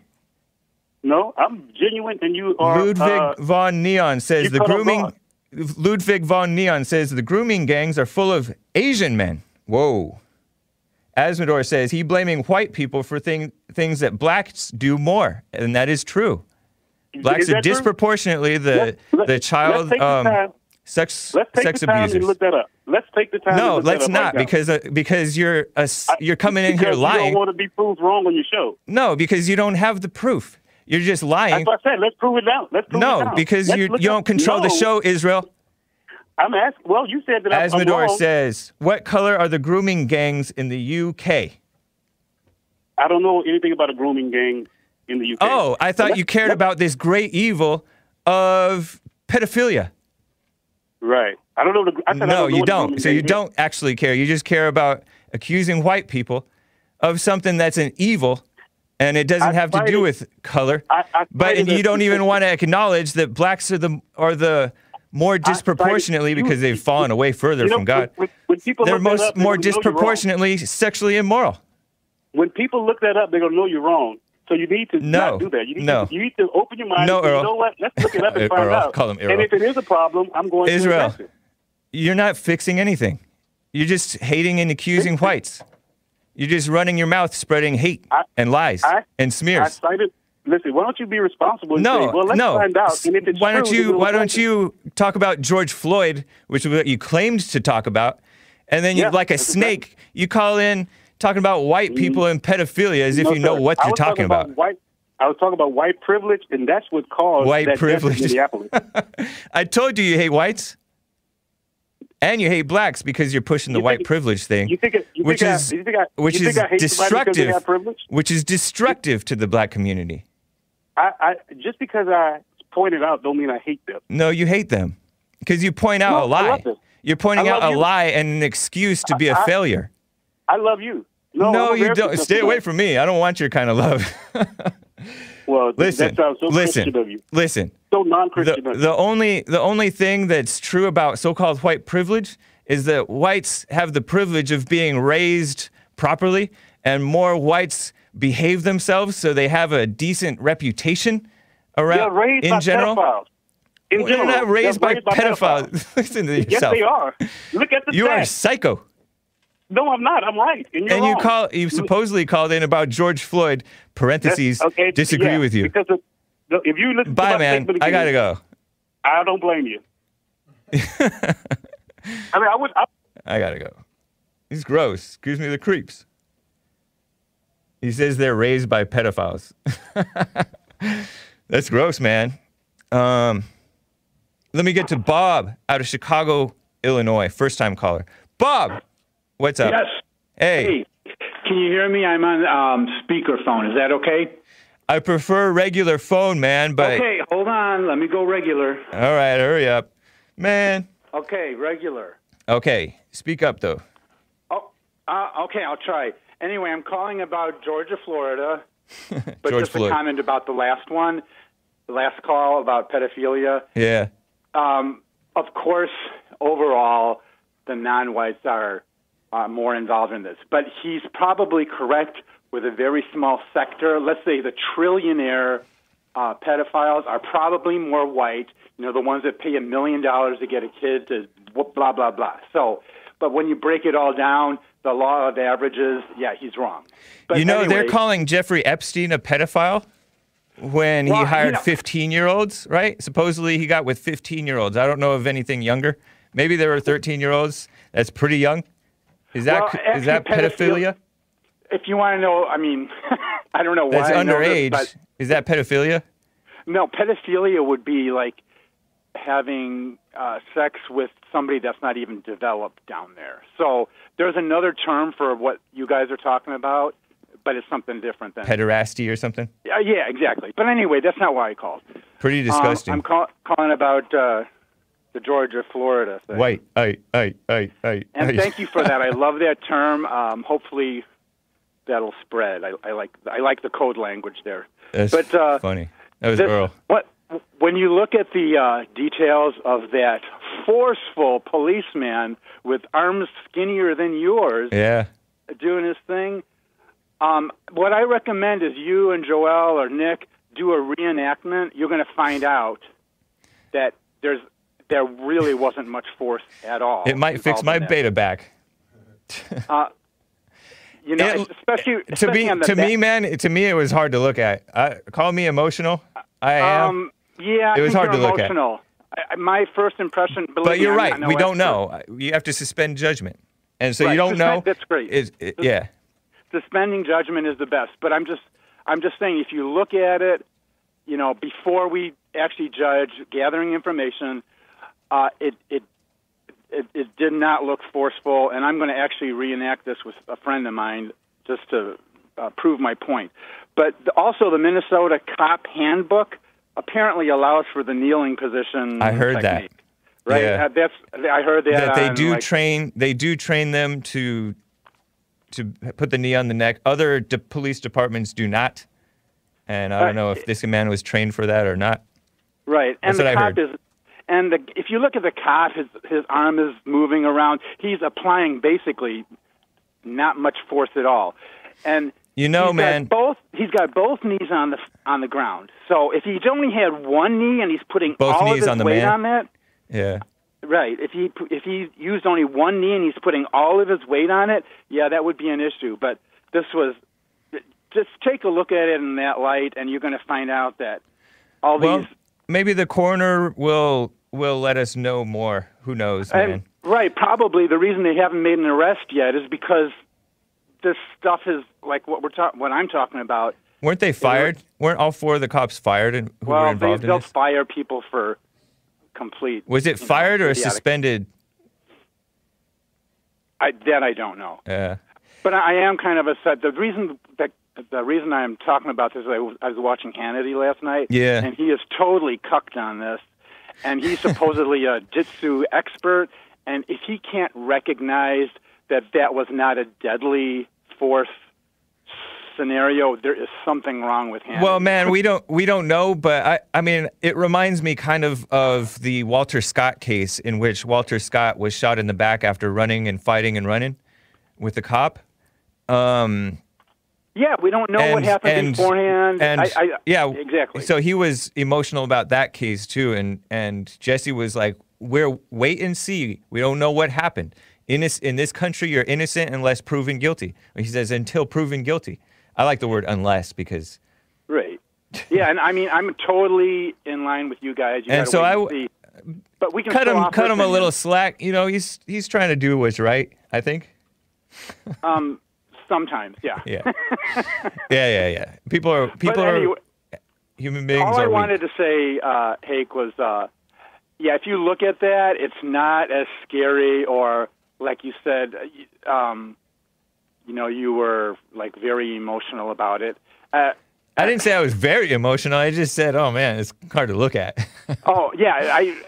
No, I'm genuine, and you are. Ludwig uh, von Neon says the grooming. Ludwig von Neon says the grooming gangs are full of Asian men. Whoa. Asmodor says he blaming white people for thing, things that blacks do more, and that is true. Blacks is are that true? disproportionately the let- the child um, sex Let's take sex the time abusers. look that up. Let's take the time. no, let's not right because uh, because you're a I- you're coming in here because You don't want to be proved wrong on your show. No, because you don't have the proof. You're just lying. That's what I said. Let's prove it now. Let's prove it No, because Let's you you don't control the show, Israel. I'm asking. Well, you said that I'm- I'm says, "What color are the grooming gangs in the UK?" I don't know anything about a grooming gang in the UK. Oh, I thought you cared about this great evil of pedophilia. Right. I don't know. The, I said I No, don't know you don't. So you is. don't actually care. You just care about accusing white people of something that's an evil, and it doesn't I have to do cited- with color. I- I but you don't even want to acknowledge that blacks are the are the more disproportionately because they've fallen away further You know, from God. When, when people They're most up, more gonna know you're wrong. disproportionately sexually immoral. When people look that up, they're gonna know you're wrong. So you need to No. not do that. You need, No. to, you need to open your mind. No, and say, Earl. You know what? Let's look it up and find Earl, out. call him Earl. And if it is a problem, I'm going Israel. to it. You're not fixing anything. You're just hating and accusing whites. You're just running your mouth, spreading hate I- and lies I- and I smears. cited. Listen, why don't you be responsible and No, say, well, let's no. find out. And if it's why don't you? Why don't it. you talk about George Floyd, which is what you claimed to talk about, and then you, Yeah, like a that's exactly- snake, you call in talking about white mm. people and pedophilia as if No, you know sir. what I you're talking about. White, I was talking about white privilege, and that's what caused White that death in privilege. Minneapolis. I told you you hate whites, and you hate blacks because you're pushing the You white think- privilege thing, you think it- you which think I- is you think I- which is think I hate somebody because they destructive, which is destructive to the black community. I, I just because I pointed out don't mean I hate them. No, you hate them because you point out No, a lie. You're pointing out love a you. lie and an excuse to be a failure. I love you. No, No, you don't. Stay away from me. I don't want your kind of love. Well, listen, that sounds so listen, Christian of you. listen. So non-Christian of you. the only the only thing that's true about so-called white privilege is that whites have the privilege of being raised properly, and more whites behave themselves, so they have a decent reputation around raised in by general. pedophiles. In Well, general, They're not raised they're by pedophiles. Listen to Yes, they are. Look at the You are stats. psycho. No, I'm not. I'm right. And, and you call you supposedly called in about George Floyd. Parentheses okay, disagree yeah, with you. Because of, if you listen Bye, man. I gotta go. I don't blame you. I mean, I would. I, I gotta go. He's gross. Gives me the creeps. He says they're raised by pedophiles. That's gross, man. Um, let me get to Bob out of Chicago, Illinois. First time caller. Bob, what's up? Yes. Hey, Hey, can you hear me? I'm on um, speakerphone. Is that okay? I prefer regular phone, man, but Okay, hold on. Let me go regular. all right, hurry up. Man. Okay, regular. Okay, speak up though. Oh, uh, okay, I'll try. Anyway, I'm calling about Georgia, Florida. But George just Floyd. a comment about the last one, the last call about pedophilia. Yeah. Um, of course, overall, the non-whites are uh, more involved in this, but he's probably correct with a very small sector. Let's say the trillionaire uh, pedophiles are probably more white. You know, the ones that pay a million dollars to get a kid to blah blah blah. So, but when you break it all down, the law of averages, yeah, he's wrong. But you know, they're calling Jeffrey Epstein a pedophile when Well, he you hired know- 15 year olds, right? Supposedly he got with 15 year olds. I don't know of anything younger. Maybe there were 13 year olds. That's pretty young. Is that Well, is that pedophilia? If you want to know, I mean, I don't know why That's I know this, underage. is that pedophilia? No, pedophilia would be like having uh, sex with somebody that's not even developed down there. So there's another term for what you guys are talking about, but it's something different than. Pederasty or something? yeah, yeah, exactly. But anyway, that's not why I called. Pretty Um, disgusting. I'm call- calling about uh, the Georgia, Florida thing. White. Ay, ay, ay, ay, And thank you for that. I love that term. Um, hopefully, that'll spread. I, I like I like the code language there. That's but, uh, funny. That was This- Earl. What when you look at the uh, details of that forceful policeman with arms skinnier than yours Yeah. doing his thing, um, what I recommend is you and Joel or Nick do a reenactment. You're going to find out that there's there really wasn't much force at all. It might fix my beta back. You know, It- especially, to especially me, on the to back- me, man, to me, it was hard to look at. I, call me emotional. I am. Um, yeah, I It was hard you're to look at. emotional. I, I- my first impression, but you're I'm right. no we don't expert. know. You have to suspend judgment, and so Right, you don't know. that's great. Is it, yeah. suspending judgment is the best. But I'm just I'm just saying if you look at it, you know, before we actually judge, gathering information, uh, it, it it it did not look forceful. And I'm going to actually reenact this with a friend of mine just to uh, prove my point. But also the Minnesota Cop Handbook apparently allows for the kneeling position. I heard that. Right. Yeah. Uh, that's I heard that. that they on, do like, train. They do train them to to put the knee on the neck. Other de- police departments do not, and I Uh, don't know if this man was trained for that or not. Right, and That's the I cop is, and the, if you look at the cop, his his arm is moving around. He's applying basically not much force at all, and You know, he's man. both he's got both knees on the on the ground. So if he's only had one knee and he's putting Both all knees of his on the weight man? on that, Yeah. right? If he if he used only one knee and he's putting all of his weight on it, yeah, that would be an issue. But this was just take a look at it in that light, and you're going to find out that all Well, these maybe the coroner will will let us know more. Who knows, man? Right, probably the reason they haven't made an arrest yet is because this stuff is like what we're talking, what I'm talking about. Weren't they fired? Weren't all four of the cops fired and who were Well, they, involved in they'll this? fire people for complete. Was it you know, fired or idiotic- suspended? I, that I don't know, Yeah. but I am kind of upset. The reason that the reason I'm talking about this is I was, I was watching Hannity last night, Yeah. and he is totally cucked on this, and he's supposedly a jitsu expert, and if he can't recognize that that was not a deadly force scenario, there is something wrong with him. Well, man, we don't we don't know, but I I mean, it reminds me kind of of the Walter Scott case in which Walter Scott was shot in the back after running and fighting and running with the cop. Um, yeah, we don't know what happened and- beforehand. And I, I, yeah, exactly. So he was emotional about that case too, and and Jesse was like, "We're wait and see. We don't know what happened. In this in this country, you're innocent unless proven guilty." He says, "Until proven guilty." I like the word "unless" because Right. Yeah, and I mean, I'm totally in line with you guys. You And so I and. But we can cut him cut him a little slack. You know, he's he's trying to do what's right. I think. Um, sometimes, yeah. Yeah. yeah, yeah, yeah. People are people anyway, are human beings. all I are weak. wanted to say, uh, Hake, was, uh, yeah, if you look at that, it's not as scary, or like you said, um, you know, you were like very emotional about it. Uh, I didn't say I was very emotional. I just said, "Oh man, it's hard to look at." oh yeah, I,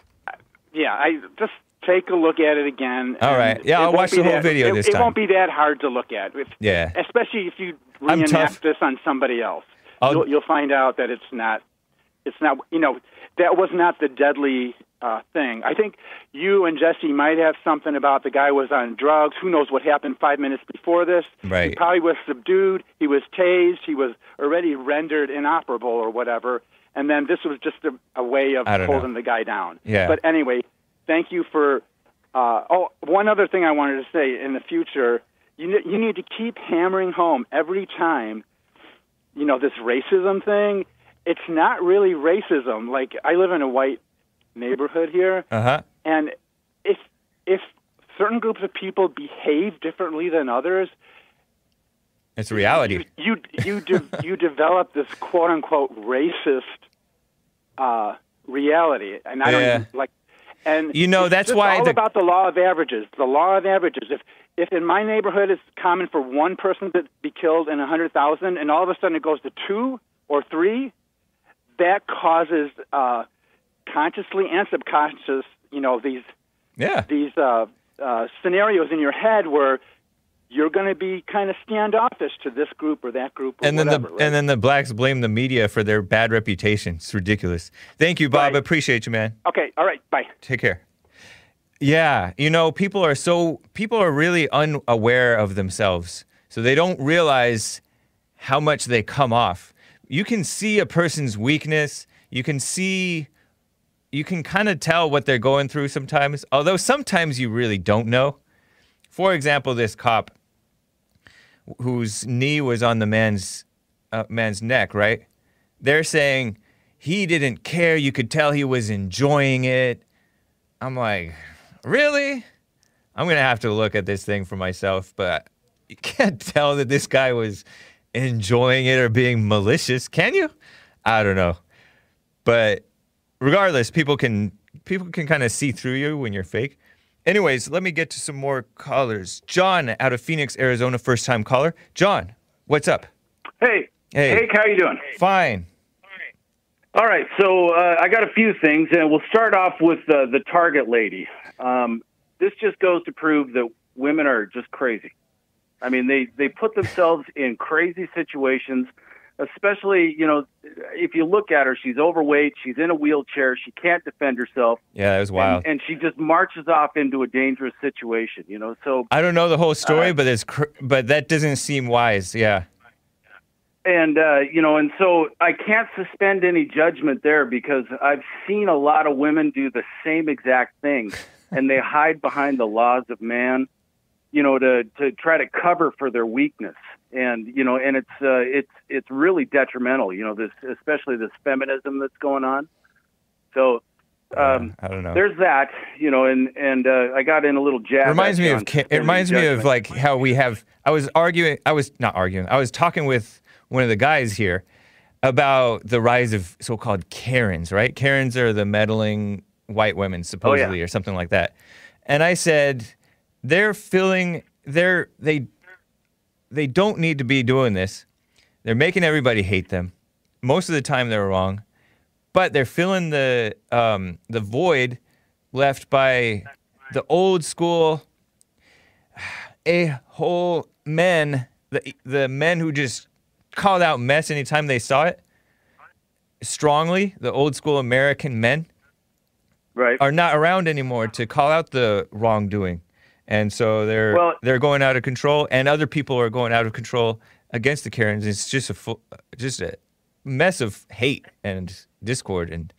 yeah, I just take a look at it again. All right. Yeah, I'll watch the whole that- video it, this time. It won't be that hard to look at. If, Yeah. especially if you reenact this on somebody else. You'll, you'll find out that it's not. It's not. You know, that was not the deadly uh, thing. I think you and Jesse might have something about the guy was on drugs. Who knows what happened five minutes before this? Right. He probably was subdued. He was tased. He was already rendered inoperable or whatever. And then this was just a, a way of don't know. holding the guy down. Yeah. But anyway, thank you for. Uh, oh, one other thing I wanted to say in the future, you you need to keep hammering home every time. You know this racism thing. It's not really racism. Like I live in a white neighborhood here, Uh huh. and if if certain groups of people behave differently than others, It's reality. you you you, de- you develop this quote unquote racist uh, reality, and I don't even, like. And You know, it's that's why all the- about the law of averages. The law of averages. If if in my neighborhood it's common for one person to be killed in a hundred thousand, and all of a sudden it goes to two or three, that causes uh, consciously and subconscious, you know, these Yeah. these uh, uh, scenarios in your head where you're going to be kind of standoffish to this group or that group or And then whatever. the right? and then the blacks blame the media for their bad reputation. It's ridiculous. Thank you, Bob. Right. Appreciate you, man. okay, all right, bye. Take care. Yeah, you know, people are so people are really unaware of themselves. So they don't realize how much they come off. You can see a person's weakness. You can see you can kind of tell what they're going through sometimes, although sometimes you really don't know. For example, this cop whose knee was on the man's uh, man's neck, right? They're saying he didn't care. You could tell he was enjoying it. I'm like, really? I'm gonna have to look at this thing for myself, but you can't tell that this guy was enjoying it or being malicious, can you? I don't know. But regardless, people can people can kind of see through you when you're fake. Anyways, let me get to some more callers. John out of Phoenix, Arizona, first time caller. John, what's up? Hey, Hey. Hank, how you doing? Fine. All right, so uh, I got a few things, and we'll start off with uh, the Target lady. Um, this just goes to prove that women are just crazy. I mean, they they put themselves in crazy situations, especially you know, if you look at her, she's overweight, she's in a wheelchair, she can't defend herself, Yeah, it was wild. and, and she just marches off into a dangerous situation. You know, so I don't know the whole story, Uh, but it's cr- but that doesn't seem wise. Yeah. and uh, you know, and so I can't suspend any judgment there because I've seen a lot of women do the same exact thing, and they hide behind the laws of man, you know, to to try to cover for their weakness, and you know, and it's uh, it's it's really detrimental, you know, this especially this feminism that's going on. So. Um, I don't know. there's that, you know, and and uh, I got in a little jab. It reminds me of it reminds me of like how we have I was arguing I was not arguing I was talking with one of the guys here about the rise of so-called Karens right Karens are the meddling white women supposedly or something like that and I said they're filling they're they they don't need to be doing this they're making everybody hate them most of the time they're wrong but they're filling the um, the void left by the old school a whole men the the men who just called out mess anytime they saw it. Strongly, the old school American men Right. are not around anymore to call out the wrongdoing, and so they're Well- they're going out of control, and other people are going out of control against the Karens. It's just a full, just a mess of hate and discord and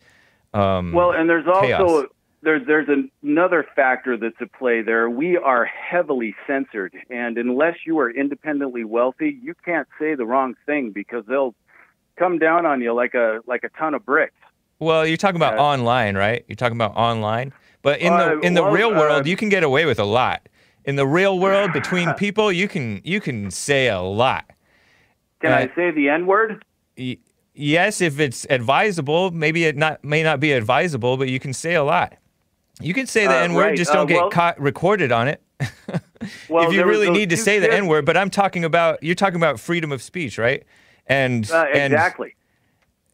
um, Well, and there's also chaos. there's there's another factor that's at play there. We are heavily censored, and unless you are independently wealthy, you can't say the wrong thing because they'll come down on you like a like a ton of bricks. Well, you're talking about Yeah. online, right? You're talking about online, but in the in the well, real world, uh, you can get away with a lot. In the real world, between people, you can you can say a lot. Can Uh, I say the N word? Y- yes, if it's advisable, maybe it not may not be advisable, but you can say a lot. You can say the Uh, N word, right. just Uh, don't get caught recorded on it. Well, if you really need to say the N word, but I'm talking about you're talking about freedom of speech, right? And Uh, and exactly.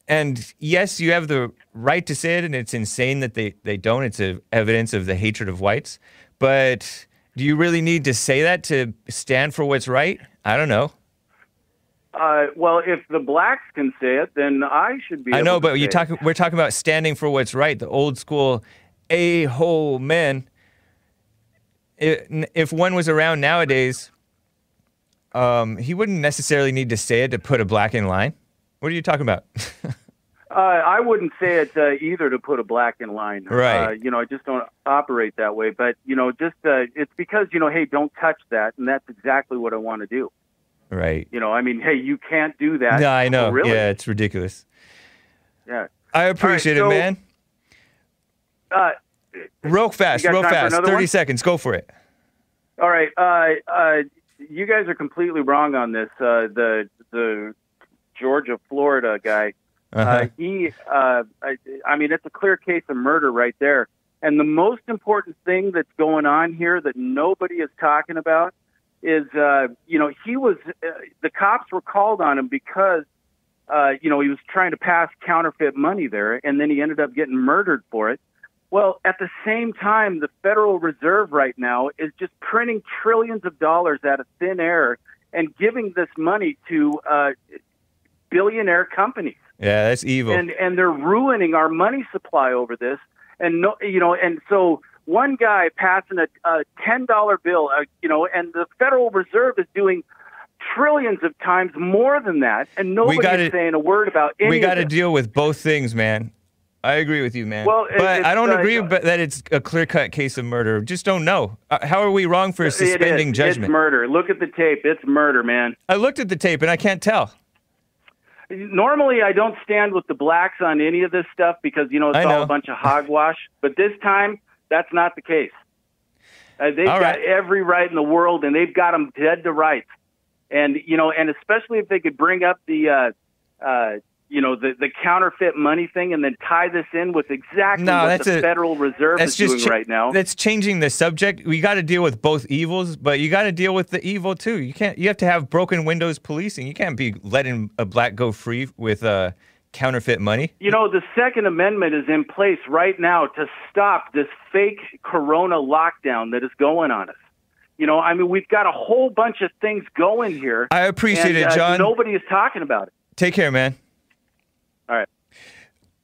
And yes, you have the right to say it, and it's insane that they, they don't. It's a evidence of the hatred of whites. But do you really need to say that to stand for what's right? I don't know. Uh, well, if the blacks can say it, then I should be. I know, but you say it. We're talking about standing for what's right. The old school a-hole men. If one was around nowadays, um, he wouldn't necessarily need to say it to put a black in line. What are you talking about? Uh, I wouldn't say it uh, either to put a black in line. Right. Uh, you know, I just don't operate that way. But you know, just uh, it's because you know, hey, don't touch that, and that's exactly what I want to do. right. You know, I mean, hey, you can't do that. No, I know. Oh, really? Yeah, it's ridiculous. Yeah. I appreciate so- it, man. Uh, Real fast, real fast. 30 one? seconds. Go for it. all right. Uh, uh, you guys are completely wrong on this. Uh, the the Georgia, Florida guy. Uh-huh. Uh, he, uh, I, I mean, it's a clear case of murder right there. And the most important thing that's going on here that nobody is talking about is, uh, you know, he was, uh, the cops were called on him because, uh, you know, he was trying to pass counterfeit money there, and then he ended up getting murdered for it. Well, at the same time, the Federal Reserve right now is just printing trillions of dollars out of thin air and giving this money to uh, billionaire companies yeah, that's evil. and and they're ruining our money supply over this. And no, you know, and so one guy passing a, a ten dollar bill, uh, you know, and the Federal Reserve is doing trillions of times more than that, and nobody gotta- saying a word about any. we got to deal with both things, man. I agree with you, man. Well, but I don't uh, agree but that it's a clear cut case of murder. Just don't know. Uh, how are we wrong for It is. suspending It's judgment? murder. Look at the tape. It's murder, man. I looked at the tape and I can't tell. Normally, I don't stand with the blacks on any of this stuff because you know it's I all know. a bunch of hogwash. But this time, that's not the case. Uh, they've All got right. every right in the world, and they've got them dead to rights. And you know, and especially if they could bring up the, uh, uh, you know, the the counterfeit money thing, and then tie this in with exactly No, what that's the a- Federal Reserve is doing cha- right now. That's changing the subject. We got to deal with both evils, but you got to deal with the evil too. You can't. You have to have broken windows policing. You can't be letting a black go free with uh, counterfeit money. You know, the Second Amendment is in place right now to stop this fake corona lockdown that is going on us. You know, I mean, we've got a whole bunch of things going here. I appreciate and, it, uh, John. nobody is talking about it. Take care, man. All right.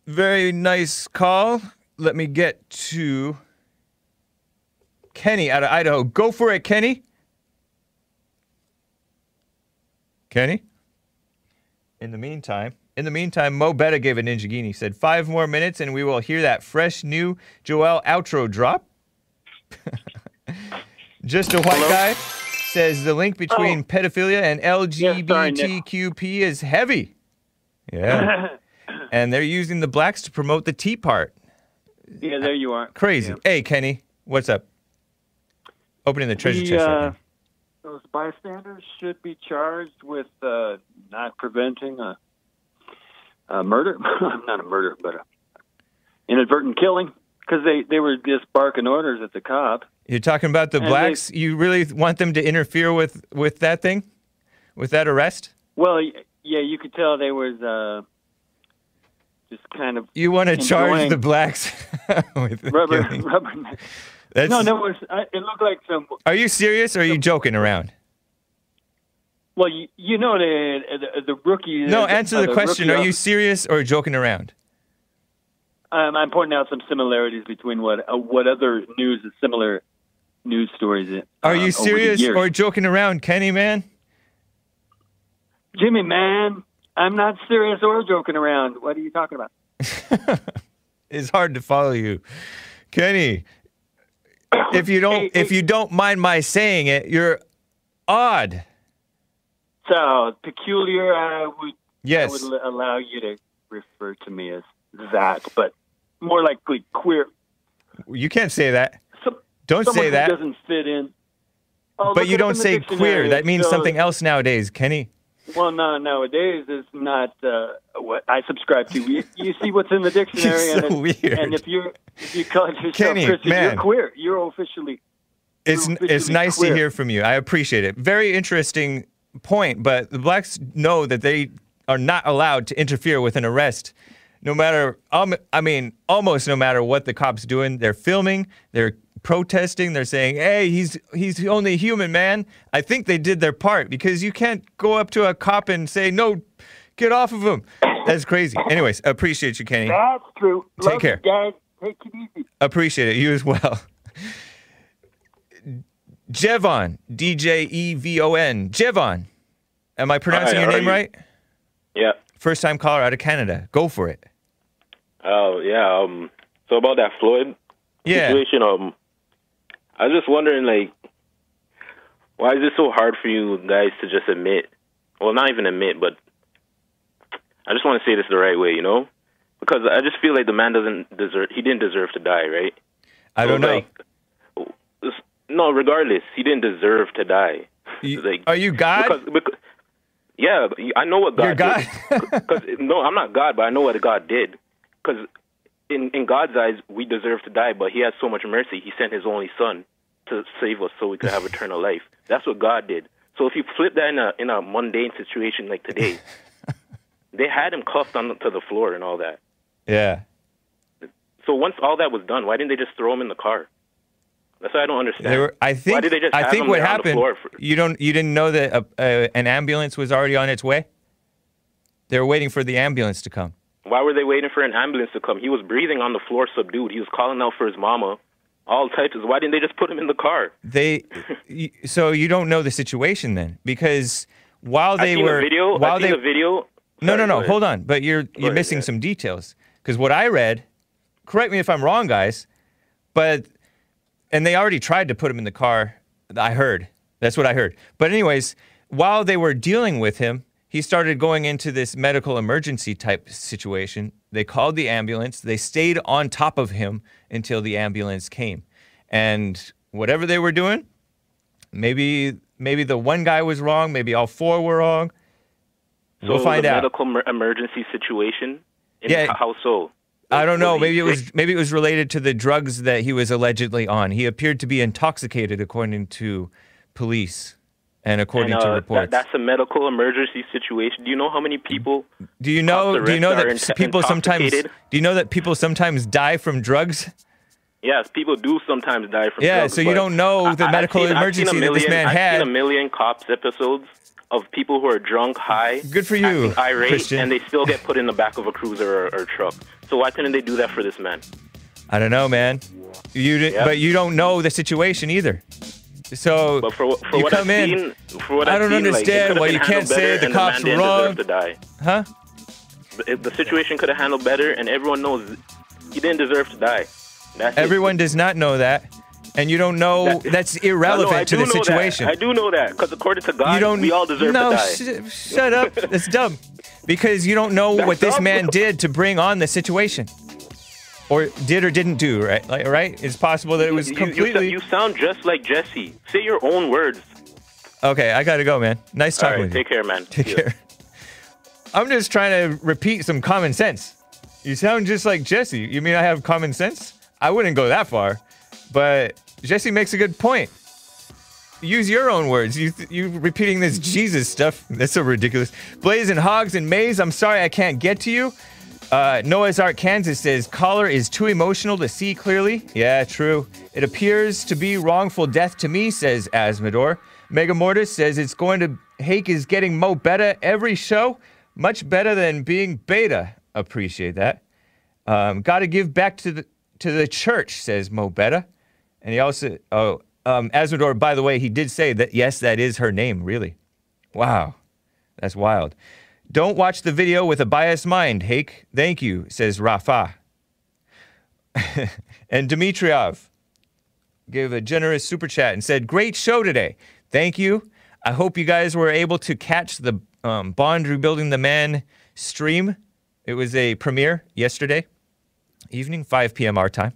Very nice call. Let me get to Kenny out of Idaho. Go for it, Kenny. Kenny? In the meantime, in the meantime, Mo Betta gave a Ninjagini. Said five more minutes and we will hear that fresh new Joel outro drop. Just a white guy says the link between pedophilia and LGBTQP is heavy. Yeah. and they're using the blacks to promote the Tea part. Yeah, there you are. Crazy. Hey, Kenny, what's up? Opening the treasure The, chest. uh, those bystanders should be charged with uh, not preventing a, a murder. not a murder, but a inadvertent killing. Because they, they were just barking orders at the cop. You're talking about the and they- blacks. you really want them to interfere with with that thing, with that arrest? Well, yeah, you could tell they was uh, just kind of You want to charge the blacks with rubber. killing? rubber. That's, No, there was. I, it looked like some. Are you serious or are you joking around? Well, you, you know the the, the rookie. No, uh, answer uh, the question. Are you serious or joking around? Um, I'm pointing out some similarities between what uh, what other news is similar news stories. uh, Are you the serious or joking around, Kenny, man? Jimmy? Man, I'm not serious or joking around. What are you talking about? It's hard to follow you. Kenny, if you don't Hey, if hey. you don't mind my saying it, you're odd. So peculiar. I would Yes. I would l- allow you to refer to me as that, but more likely queer. You can't say that. Some, Don't say that. doesn't fit in. Oh, But you don't say queer. That means So- something else nowadays, Kenny. Well, no, nowadays is not uh, what I subscribe to. You, you see what's in the dictionary, and, so it- weird. and if you if you call yourself Kenny, Christian, man. you're queer. You're officially It's You're it's officially nice queer. to hear from you. I appreciate it. Very interesting point, but the blacks know that they are not allowed to interfere with an arrest. No matter um, I mean almost no matter what the cops doing, they're filming, they're protesting, they're saying, "Hey, he's he's only human, man." I think they did their part because you can't go up to a cop and say, "No, get off of him." That's crazy. Anyways, appreciate you, Kenny. that's true. Take Love care. Guys, take it easy. Appreciate it. You as well. Djevon, D J E V O N. Djevon. Am I pronouncing Hi, your name you? right? Yeah. First time caller out of Canada. Go for it. Oh yeah. Um. So about that Floyd Yeah. situation. Um. I was just wondering, like, why is it so hard for you guys to just admit? Well, not even admit, but I just want to say this the right way, you know? Because I just feel like the man doesn't deserve. He didn't deserve to die, right? I don't know. like, no, regardless, he didn't deserve to die. You- like- are you God? Because, because, yeah, I know what God You're God? Cause, no, I'm not God, but I know what God did. Because in, in God's eyes, we deserve to die, but He has so much mercy. He sent His only Son to save us so we could have eternal life. That's what God did. So if you flip that in a in a mundane situation like today, they had him cuffed onto the floor and all that. yeah. So once all that was done, why didn't they just throw him in the car? That's what I don't understand. Were, I think. why did they just I have think him what happened. floor for- you don't. You didn't know that a, a, an ambulance was already on its way. They were waiting for the ambulance to come. Why were they waiting for an ambulance to come? He was breathing on the floor, subdued. He was calling out for his mama. All types of. Why didn't they just put him in the car? They. so you don't know the situation then, because while they were a video. while they a video. No, no, Sorry, no. Hold on. But you're you're ahead, missing yeah. some details because what I read. Correct me if I'm wrong, guys, but and they already tried to put him in the car. I heard. That's what I heard. But anyways, while they were dealing with him, he started going into this medical emergency type situation. They called the ambulance. They stayed on top of him until the ambulance came. And whatever they were doing, maybe maybe the one guy was wrong, maybe all four were wrong. So we'll find the out. Medical mer- emergency situation. In Yeah. How so? I don't know. Maybe it was maybe it was related to the drugs that he was allegedly on. He appeared to be intoxicated, according to police and according And, to uh, reports. That, that's a medical emergency situation. Do you know how many people? do you know? Do you know that people sometimes? Do you know that people sometimes die from drugs? Yes, people do sometimes die from drugs. Yeah, drugs. so you don't know the I've medical seen- I've emergency that this million- man I've had. seen a million cops episodes of people who are drunk, high, Good for you, irate, Christian. and they still get put in the back of a cruiser or, or truck. So why couldn't they do that for this man? I don't know, man. You Yeah. but you don't know the situation either. So But for, for you what come I've in, seen, for what I don't seen, like, it understand could've why you can't say the cops man were wrong. to die. huh? The, the situation could have handled better, and everyone knows he didn't deserve to die. That's it. Everyone does not know that, and you don't know That- that's I know, irrelevant to the situation. That. I do know that because according to God, you don't. we all deserve no, to die. sh- shut up. That's dumb. Because you don't know That's what this dumb? man did to bring on the situation, or did or didn't do. Right? Like, right? It's possible that it was You- you, completely. you, sound just like Jesse. Say your own words. okay, I gotta go, man. Nice talking right, with you. take care, man. Take care. I'm just trying to repeat some common sense. You sound just like Jesse. You mean I have common sense? I wouldn't go that far, but Jesse makes a good point. Use your own words. You you repeating this Jesus stuff. That's so ridiculous. Blaze and Hogs and Maze. I'm sorry I can't get to you. Uh, Noah's Ark, Kansas says caller is too emotional to see clearly. Yeah, true. It appears to be wrongful death to me, says Asmodor. Mega Mortis says it's going to Hake is getting mo better every show, much better than being beta. Appreciate that. Um, Got to give back to the to the church, says Mo better. And he also oh um, Asmodor. By the way, he did say that yes, that is her name. Really, wow, that's wild. Don't watch the video with a biased mind, Hake. Thank you, says Rafa. and Dmitriev gave a generous super chat and said, Great show today. Thank you. I hope you guys were able to catch the um, Bond Rebuilding the Man stream. It was a premiere yesterday evening, 5 p.m. our time,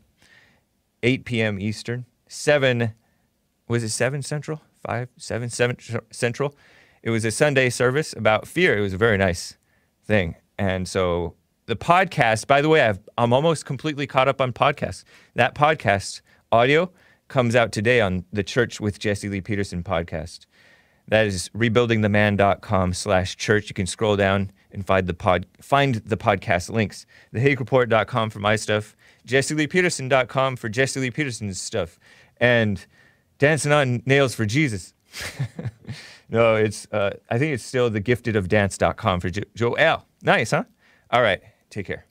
8 p.m. Eastern, 7, was it 7 Central? 5, 7, 7 Central. It was a Sunday service about fear. It was a very nice thing. And so the podcast, by the way, I've, I'm almost completely caught up on podcasts. That podcast audio comes out today on the Church with Jesse Lee Peterson podcast. That is rebuildingtheman.com slash church. You can scroll down and find the pod find the podcast links. TheHakeReport.com for my stuff, JesseLeePeterson.com for Jesse Lee Peterson's stuff, and Dancing on Nails for Jesus. no, it's uh, I think it's still thegiftedofdance.com for jo- Joel. Nice, huh? All right, take care.